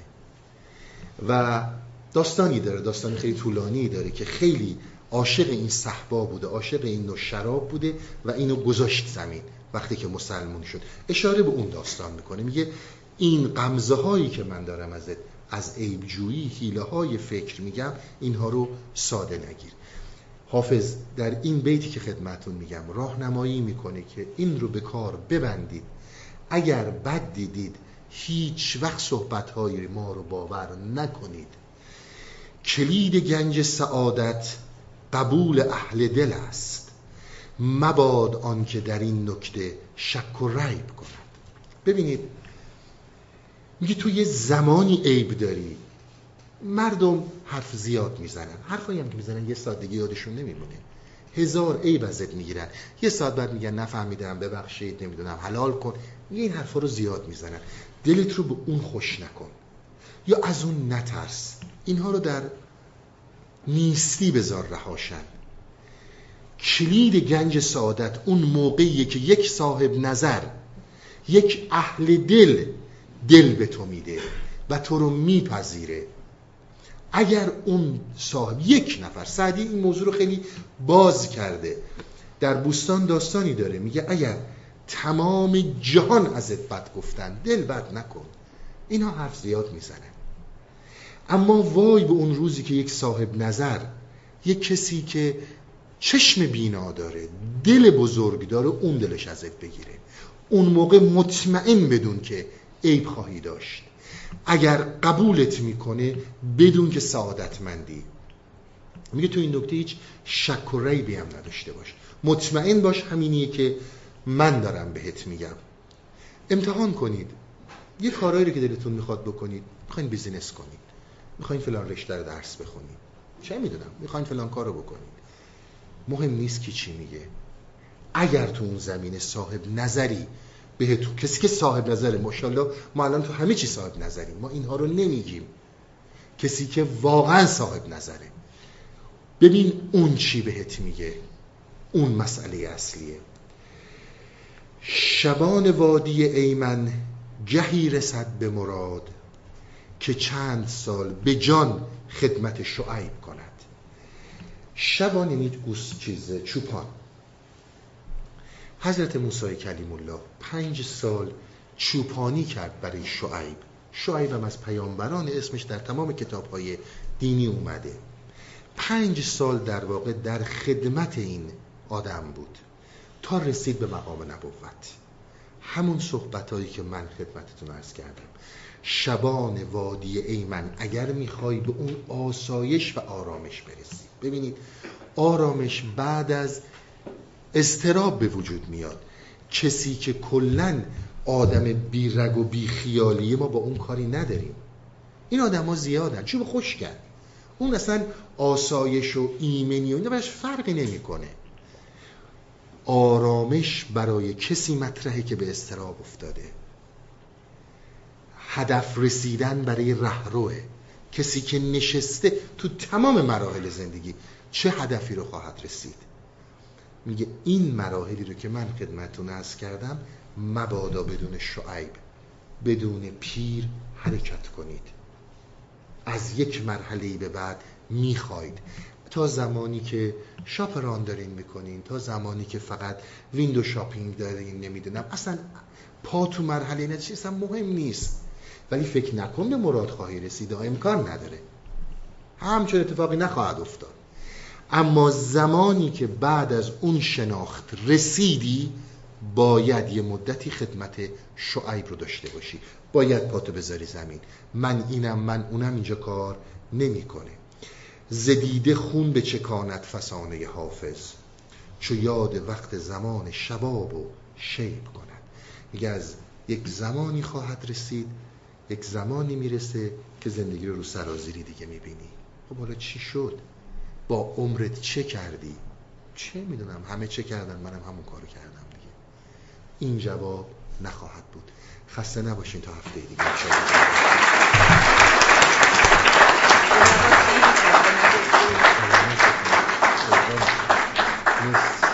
و داستانی داره داستانی خیلی طولانی داره که خیلی عاشق این صحبا بوده عاشق این نوع شراب بوده و اینو گذاشت زمین وقتی که مسلمون شد. اشاره به اون داستان می‌کنه. میگه این قمزه هایی که من دارم ازت از عیبجویی حیله های فکر میگم اینها رو ساده نگیر. حافظ در این بیتی که خدمتون میگم راهنمایی می‌کنه که این رو به کار ببندید. اگر بد دیدید هیچ وقت صحبتهای ما رو باور نکنید. کلید گنج سعادت قبول اهل دل است. مباد آنکه در این نکته شک و ریب کند. ببینید میگه تو یه زمانی عیب داری مردم حرف زیاد می‌زنن. حرفایی هم که می‌زنن یه سادگی یادشون نمیمونه. هزار عیب ازت می‌گیرن. یه ساعت بعد میگن نفهمیدم ببخشید نمی‌دونم حلال کن. این حرفا رو زیاد می‌زنن. دلت رو به اون خوش نکن. یا از اون نترس. اینها رو در نیستی بذار رهاشن. کلید گنج سعادت اون موقعیه که یک صاحب نظر یک اهل دل دل به تو میده و تو رو میپذیره. اگر اون صاحب یک نفر سعدی این موضوع رو خیلی باز کرده در بوستان داستانی داره میگه اگر تمام جهان ازت بد گفتن دل بد نکن اینا حرف زیاد می‌زنن اما وای به اون روزی که یک صاحب نظر یک کسی که چشم بینا داره دل بزرگ داره اون دلش ازت بگیره. اون موقع مطمئن بدون که عیب خواهی داشت. اگر قبولت می‌کنه بدون که سعادتمندی. میگه تو این نکته هیچ شک و ریبی هم نداشته باش. مطمئن باش همینیه که من دارم بهت میگم. امتحان کنید. یه کارهایی رو که دلتون می‌خواد بکنید. می‌خواین بیزینس کنید. می‌خواین فلان رشته رو درس بخونید. چه می‌دونم؟ می‌خواین فلان کار رو بکنید. مهم نیست کی چی میگه. اگر تو اون زمینه صاحب نظری بهتون کسی که صاحب نظره ماشاءالله ما الان تو همه چی صاحب نظریم. ما اینها رو نمیگیم. کسی که واقعا صاحب نظره. ببین اون چی بهت میگه. اون مسئله اصلیه. شبان وادی ایمن گهی رسد به مراد که چند سال به جان خدمت شعیب کند. شبان یعنی گوس چیزه چوپان. حضرت موسی کلیم الله پنج سال چوپانی کرد برای شعیب. شعیب هم از پیامبران اسمش در تمام کتاب های دینی اومده. پنج سال در واقع در خدمت این آدم بود. تا رسید به مقام نبوت. همون صحبت هایی که من خدمتتون ارز کردم. شبان وادی ایمن اگر می‌خوای به اون آسایش و آرامش برسی. ببینید آرامش بعد از استراب به وجود میاد. کسی که کلا آدم بی رگ و بی خیالیه ما با اون کاری نداریم. این آدم ها زیادن چون خوش کرد اون اصلا آسایش و ایمنی و اینا برش فرقی نمی‌کنه. آرامش برای کسی مطرحه که به استراب افتاده. هدف رسیدن برای رهروه. کسی که نشسته تو تمام مراحل زندگی چه هدفی رو خواهد رسید؟ میگه این مراحلی رو که من خدمتون از کردم مبادا بدون شعیب بدون پیر حرکت کنید. از یک مرحله به بعد می‌خواید. تا زمانی که شاپران دارین می‌کنین تا زمانی که فقط ویندو شاپینگ دارین نمی‌دونم. اصلا پا تو مرحله نتیجه اصلا مهم نیست. ولی فکر نکن به مراد خواهی رسید امکان نداره. همچون اتفاقی نخواهد افتاد. اما زمانی که بعد از اون شناخت رسیدی باید یه مدتی خدمت شعیب رو داشته باشی. باید پاتو بذاری زمین. من اینم من اونم اینجا کار نمی‌کنه. زدیده خون به چکانت فسانه حافظ؟ چو یاد وقت زمان شباب و شیب کند. میگه از یک زمانی خواهد رسید یک زمانی می‌رسه که زندگی رو رو سرازیری دیگه می‌بینی. خب حالا چی شد؟ با عمرت چه کردی؟ چه می‌دونم همه چه کردن منم همون کارو کردم دیگه. این جواب نخواهد بود. خسته نباشین تا هفته دیگه Yes.